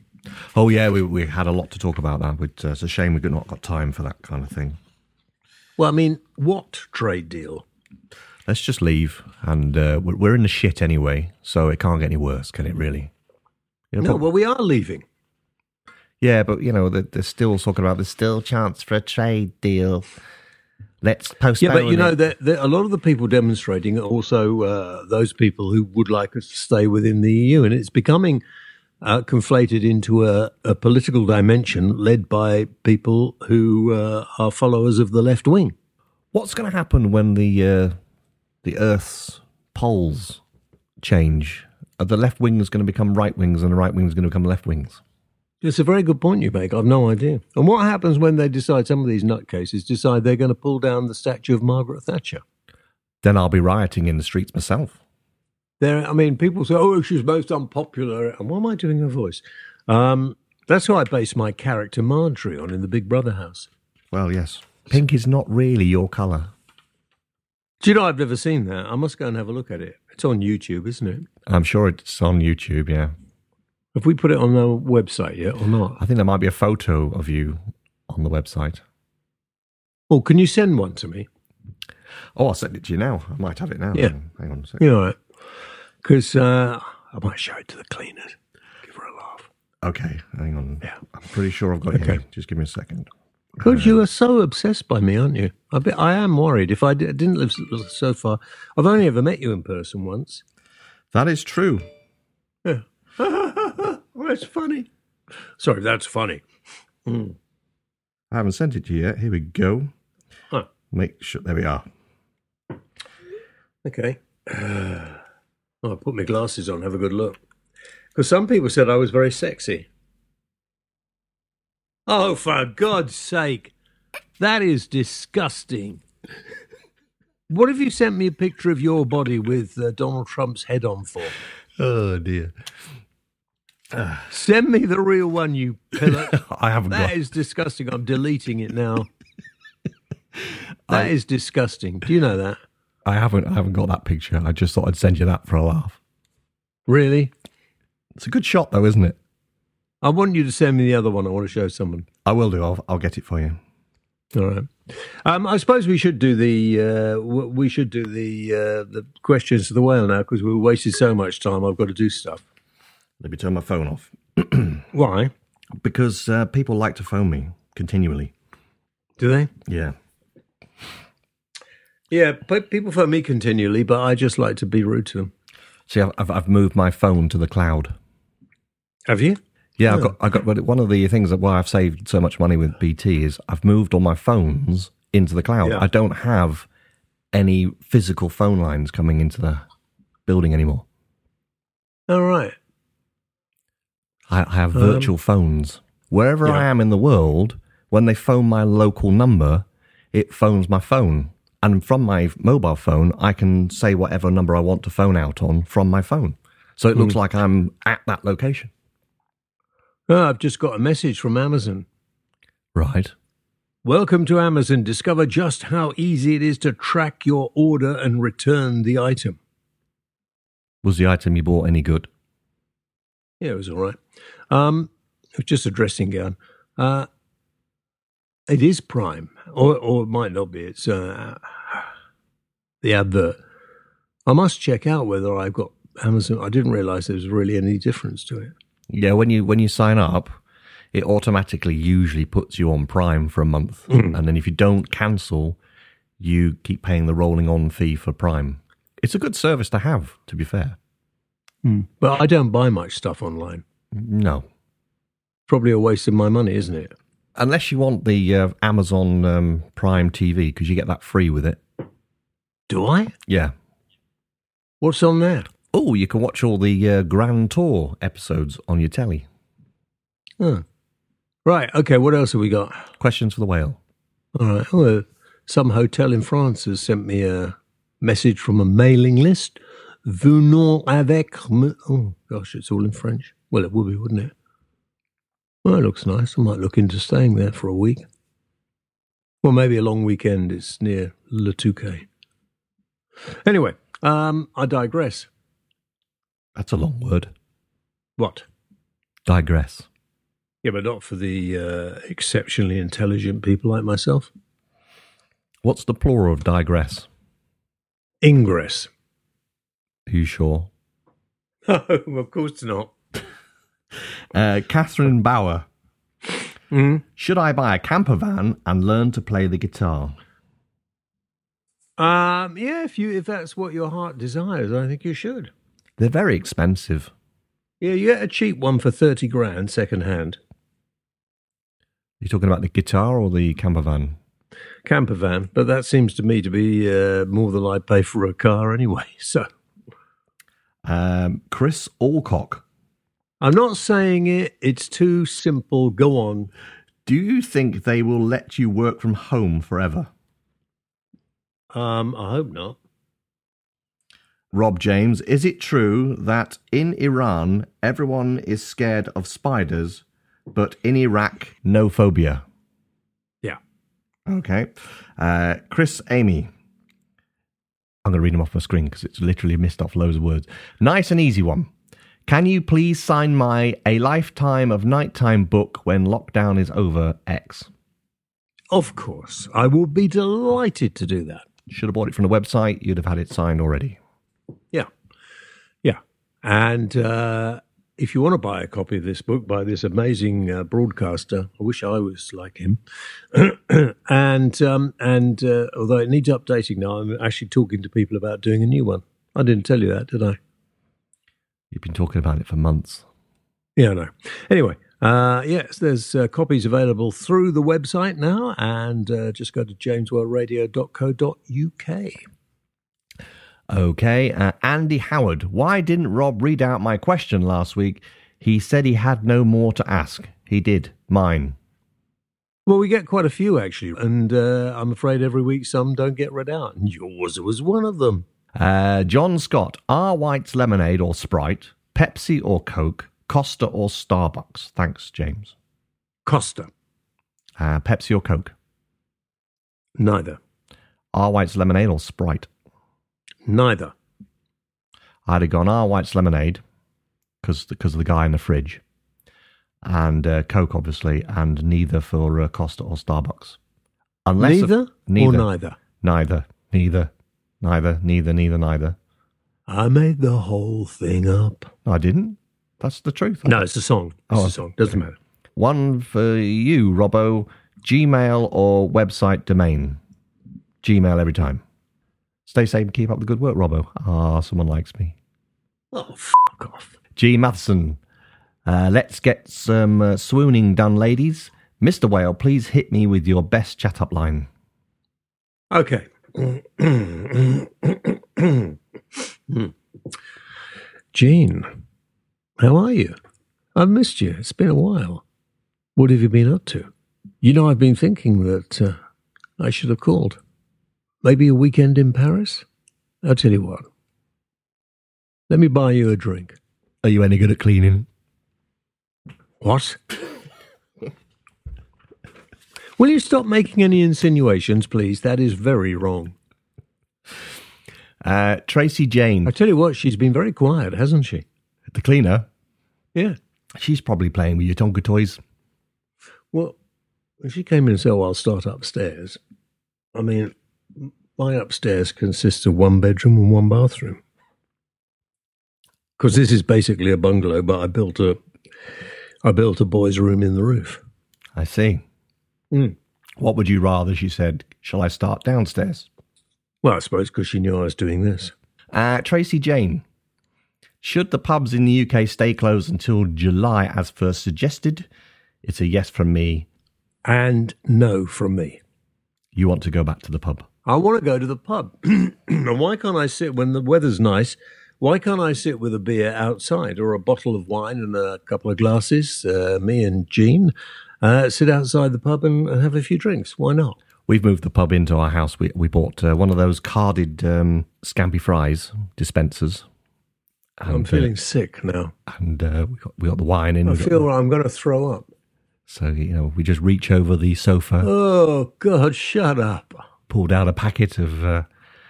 Speaker 2: Oh, yeah, we, we had a lot to talk about that. But, uh, it's a shame we've not got time for that kind of thing.
Speaker 1: Well, I mean, what trade deal?
Speaker 2: Let's just leave. And uh, we're, in the shit anyway, so it can't get any worse, can it really? You know,
Speaker 1: No, well, we are leaving.
Speaker 2: Yeah, but you know, they're, they're still talking about there's still chance for a trade deal. Let's postpone.
Speaker 1: Yeah, but you know, that that a lot of the people demonstrating are also uh, those people who would like us to stay within the EU, and it's becoming uh, conflated into a, a political dimension led by people who uh, are followers of the left wing.
Speaker 2: what's going to happen when the uh, the Earth's poles change? Are the left wings going to become right wings, and the right wings going to become left wings?
Speaker 1: It's a very good point you make. I've no idea. And what happens when they decide, some of these nutcases decide they're going to pull down the statue of Margaret Thatcher?
Speaker 2: Then I'll be rioting in the streets myself.
Speaker 1: There, I mean, people say, oh, she's most unpopular. And why am I doing her voice? Um, that's who I base my character Marjorie on in the Big Brother house.
Speaker 2: Well, yes. Pink is not really your colour.
Speaker 1: Do you know, I've never seen that. I must go and have a look at it. It's on YouTube, isn't it?
Speaker 2: I'm sure it's on YouTube. Yeah,
Speaker 1: Have we put it on the website yet or not?
Speaker 2: I think there might be a photo of you on the website.
Speaker 1: Oh, can you send one to me?
Speaker 2: Oh, I'll send it to you now. I might have it now.
Speaker 1: Yeah.
Speaker 2: Hang on a second.
Speaker 1: You know it. Because uh, I might show it to the cleaners. Give her a laugh.
Speaker 2: Okay, hang on.
Speaker 1: Yeah.
Speaker 2: I'm pretty sure I've got it
Speaker 1: Okay.
Speaker 2: here. Just give me a second.
Speaker 1: God, you are so obsessed by me, aren't you? I, bet, I am worried. If I d- didn't live so far, I've only ever met you in person once.
Speaker 2: That is true.
Speaker 1: Yeah. well, that's funny. Sorry, that's funny.
Speaker 2: I haven't sent it to you yet. Here we go.
Speaker 1: Huh.
Speaker 2: Make sure. There we are.
Speaker 1: Okay. oh, I'll put my glasses on, have a good look. Because some people said I was very sexy. Oh, for God's sake. That is disgusting. What have you sent me a picture of your body with uh, Donald Trump's head on for?
Speaker 2: Oh dear.
Speaker 1: Send me the real one, you pillar.
Speaker 2: I haven't
Speaker 1: That
Speaker 2: got.
Speaker 1: is disgusting. I'm deleting it now. That is disgusting. Do you know that?
Speaker 2: I haven't. I haven't got that picture. I just thought I'd send you that for a laugh.
Speaker 1: Really?
Speaker 2: It's a good shot, though, isn't it?
Speaker 1: I want you to send me the other one. I want to show someone.
Speaker 2: I will do. I'll, I'll get it for you.
Speaker 1: All right. Um, I suppose we should do the uh, we should do the uh, the questions to the whale now because we wasted so much time. I've got to do stuff.
Speaker 2: Let me turn my phone off
Speaker 1: Why?
Speaker 2: because uh, people like to phone me continually.
Speaker 1: Do they?
Speaker 2: Yeah.
Speaker 1: Yeah, pe- people phone me continually, but I just like to be rude to them.
Speaker 2: See, I've, I've, moved my phone to the cloud.
Speaker 1: Have you?
Speaker 2: Yeah, I've got. I got. But one of the things that why I've saved so much money with BT is I've moved all my phones into the cloud.
Speaker 1: Yeah.
Speaker 2: I don't have any physical phone lines coming into the building anymore.
Speaker 1: All right.
Speaker 2: I, I have um, virtual phones. Wherever I am in the world, when they phone my local number, it phones my phone. And from my mobile phone, I can say whatever number I want to phone out on from my phone. So it looks hmm. like I'm at that location.
Speaker 1: Oh, I've just got a message from Amazon.
Speaker 2: Right.
Speaker 1: Welcome to Amazon. Discover just how easy it is to track your order and return the item.
Speaker 2: Was the item you bought any good?
Speaker 1: Yeah, it was all right. Um, it was just a dressing gown. Uh, it is Prime, or or it might not be. It's uh, the advert. I must check out whether I've got Amazon. I didn't realise there was really any difference to it.
Speaker 2: Yeah, when you when you sign up, it automatically usually puts you on Prime for a month, and then if you don't cancel, you keep paying the rolling on fee for Prime. It's a good service to have, to be fair.
Speaker 1: But I don't buy much stuff online.
Speaker 2: No,
Speaker 1: Probably a waste of my money, isn't it?
Speaker 2: unless you want the uh, Amazon um, Prime TV because you get that free with it.
Speaker 1: Do I?
Speaker 2: Yeah.
Speaker 1: What's on there?
Speaker 2: Oh, you can watch all the uh, Grand Tour episodes on your telly.
Speaker 1: Huh. Right. Okay. What else have we got?
Speaker 2: Questions for the whale.
Speaker 1: All right. Well, some hotel in France has sent me a message from a mailing list. Venons avec. me- Oh gosh, it's all in French. Well, it would be, wouldn't it? Well, it looks nice. I might look into staying there for a week. Well, maybe a long weekend. It's near Le Touquet. Anyway, um, I digress.
Speaker 2: That's a long word.
Speaker 1: What?
Speaker 2: Digress.
Speaker 1: Yeah, but not for the uh, exceptionally intelligent people like myself.
Speaker 2: What's the plural of digress?
Speaker 1: Ingress.
Speaker 2: Are you sure?
Speaker 1: No, of course not.
Speaker 2: Uh, Catherine Bauer.
Speaker 1: Mm.
Speaker 2: Should I buy a camper van and learn to play the guitar?
Speaker 1: Um, yeah, if you if that's what your heart desires, I think you should.
Speaker 2: They're very expensive.
Speaker 1: Yeah, you get a cheap one for thirty grand second hand.
Speaker 2: you talking about the guitar or the camper van?
Speaker 1: Camper van, but that seems to me to be uh, more than I pay for a car anyway. So
Speaker 2: Um, Chris Alcock.
Speaker 1: I'm not saying it. It's too simple. Go on.
Speaker 2: Do you think they will let you work from home forever?
Speaker 1: Um, I hope not.
Speaker 2: Rob James, is it true that in Iran everyone is scared of spiders, but in Iraq no phobia?
Speaker 1: Yeah.
Speaker 2: Okay. Uh, Chris Amy. I'm going to read them off my screen because it's literally missed off loads of words. Nice and easy one. Can you please sign my A Lifetime of Nighttime book when lockdown is over X?
Speaker 1: Of course, I will be delighted to do that.
Speaker 2: Should have bought it from the website. You'd have had it signed already.
Speaker 1: Yeah. Yeah. And uh, if you want to buy a copy of this book by this amazing uh, broadcaster, I wish I was like him. and um, and uh, although it needs updating now, I'm actually talking to people about doing a new one. I didn't tell you that, did I?
Speaker 2: You've been talking about it for months.
Speaker 1: Yeah, I know. Anyway, uh, yes, there's uh, copies available through the website now, and uh, just go to jameswhaleradio.co.uk.
Speaker 2: Okay, uh, Andy Howard. Why didn't Rob read out my question last week? He said he had no more to ask. He did. Mine.
Speaker 1: Well, we get quite a few actually, and uh, I'm afraid every week some don't get read out, and yours was one of them.
Speaker 2: Uh, John Scott. R White's lemonade or Sprite? Pepsi or Coke? Costa or Starbucks? Thanks, James.
Speaker 1: Costa,
Speaker 2: Uh, Pepsi or Coke?
Speaker 1: neither,
Speaker 2: R White's lemonade or Sprite?
Speaker 1: Neither.
Speaker 2: I'd have gone R White's lemonade because of the guy in the fridge, and uh, Coke obviously, and neither for uh, Costa or Starbucks. Unless
Speaker 1: neither,
Speaker 2: neither,
Speaker 1: or neither.
Speaker 2: neither, neither, neither, neither, neither, neither.
Speaker 1: I made the whole thing up.
Speaker 2: I didn't. That's the truth.
Speaker 1: No, it's a song. It's
Speaker 2: Oh,
Speaker 1: a song. Doesn't matter.
Speaker 2: One for you, Robbo. Gmail or website domain? Gmail every time. Stay safe and keep up the good work, Robbo. Ah, someone likes me.
Speaker 1: Oh, fuck off.
Speaker 2: G. Matheson. Uh, let's get some uh, swooning done, ladies. Mr. Whale, please hit me with your best chat up line.
Speaker 1: Okay. Jean, how are you? I've missed you. It's been a while. What have you been up to? You know, I've been thinking that uh, I should have called. Maybe a weekend in Paris? I'll tell you what. Let me buy you a drink.
Speaker 2: Are you any good at cleaning?
Speaker 1: What? Will you stop making any insinuations, please? That is very wrong.
Speaker 2: Uh, Tracy Jane,
Speaker 1: I tell you what, she's been very quiet, hasn't she?
Speaker 2: the cleaner,
Speaker 1: Yeah.
Speaker 2: she's probably playing with your Tonka toys.
Speaker 1: Well, when she came in and said, oh, I'll start upstairs, I mean, my upstairs consists of one bedroom and one bathroom. Because this is basically a bungalow, but I built a, I built a boys' room in the roof.
Speaker 2: I see.
Speaker 1: Mm.
Speaker 2: What would you rather? She said. Shall I start downstairs?
Speaker 1: Well, I suppose because she knew I was doing this.
Speaker 2: Uh, Tracy Jane. Should the pubs in the UK stay closed until July as first suggested? It's a yes from me.
Speaker 1: And no from me.
Speaker 2: You want to go back to the pub?
Speaker 1: I want to go to the pub. and why can't I sit when the weather's nice? Why can't I sit with a beer outside or a bottle of wine and a couple of glasses? Uh, me and Jean uh, sit outside the pub and, and have a few drinks. Why not?
Speaker 2: We've moved the pub into our house. We we bought uh, one of those carded um, Scampi Fries dispensers.
Speaker 1: I'm
Speaker 2: And, uh,
Speaker 1: feeling sick now.
Speaker 2: and uh, we got we got the wine in.
Speaker 1: I feel
Speaker 2: the-
Speaker 1: I'm going to throw up.
Speaker 2: so you know we just reach over the sofa,
Speaker 1: Oh God! Shut up.
Speaker 2: Pulled out a packet of uh,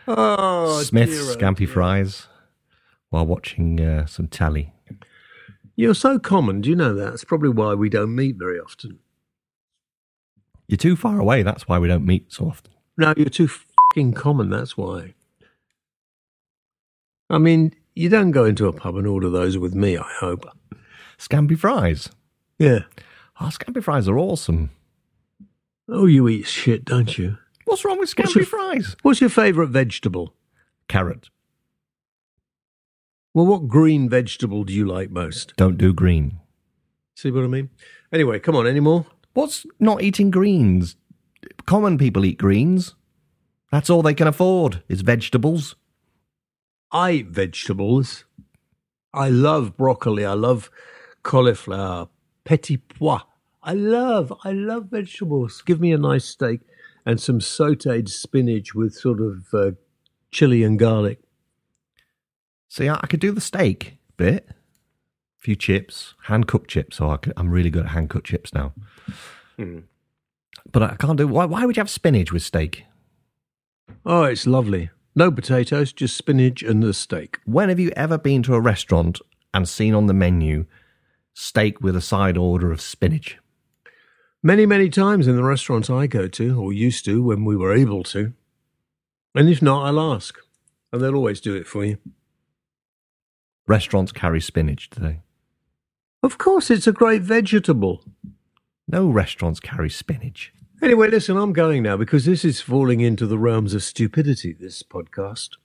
Speaker 1: Oh,
Speaker 2: Smith's
Speaker 1: dear, oh,
Speaker 2: Scampi
Speaker 1: dear.
Speaker 2: Fries while watching uh, some tally.
Speaker 1: You're so common. Do you know that? That's probably why we don't meet very often.
Speaker 2: You're too far away. That's why we don't meet so often.
Speaker 1: No, you're too fucking common. That's why. I mean, you don't go into a pub and order those with me. I hope.
Speaker 2: Scampi Fries.
Speaker 1: Yeah.
Speaker 2: Oh, Scampi Fries are awesome.
Speaker 1: Oh, you eat shit, don't you?
Speaker 2: What's wrong with
Speaker 1: What's
Speaker 2: Scampi
Speaker 1: your-
Speaker 2: Fries?
Speaker 1: What's your favourite vegetable?
Speaker 2: Carrot.
Speaker 1: Well, what green vegetable do you like most?
Speaker 2: Don't do green.
Speaker 1: See what I mean? Anyway, come on, any more?
Speaker 2: What's not eating greens? Common people eat greens. That's all they can afford is vegetables.
Speaker 1: I eat vegetables. I love broccoli. I love cauliflower, petit pois. I love, I love vegetables. Give me a nice steak and some sautéed spinach with sort of uh, chili and garlic.
Speaker 2: See, I, I could do the steak bit. A few chips, hand cooked chips. So I could, I'm really good at hand cooked chips now. But I can't do. Why, why would you have spinach with steak?
Speaker 1: Oh, it's lovely. No potatoes, just spinach and the steak.
Speaker 2: When have you ever been to a restaurant and seen on the menu steak with a side order of spinach?
Speaker 1: Many, many times in the restaurants I go to, or used to when we were able to. And if not, I'll ask. And they'll always do it for you.
Speaker 2: Restaurants carry spinach do they?
Speaker 1: Of course, it's a great vegetable.
Speaker 2: No restaurants carry spinach.
Speaker 1: Anyway, listen, I'm going now because this is falling into the realms of stupidity, this podcast.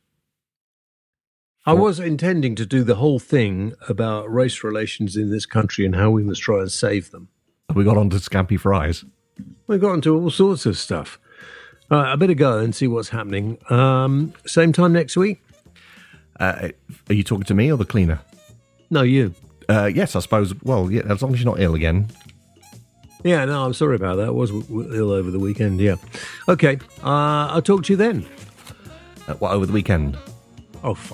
Speaker 1: I was intending to do the whole thing about race relations in this country and how we must try and save them.
Speaker 2: Have we got on to Scampi Fries?
Speaker 1: We got into all sorts of stuff. Right, I better go and see what's happening. Um, same time next week?
Speaker 2: Uh, are you talking to me or the cleaner?
Speaker 1: No, you.
Speaker 2: Uh, yes, I suppose. Well, yeah, as long as you're not ill again.
Speaker 1: Yeah, no, I'm sorry about that. I was w- w- ill over the weekend, yeah. Okay, uh, I'll talk to you then.
Speaker 2: Uh, what, over the weekend?
Speaker 1: Oh, f-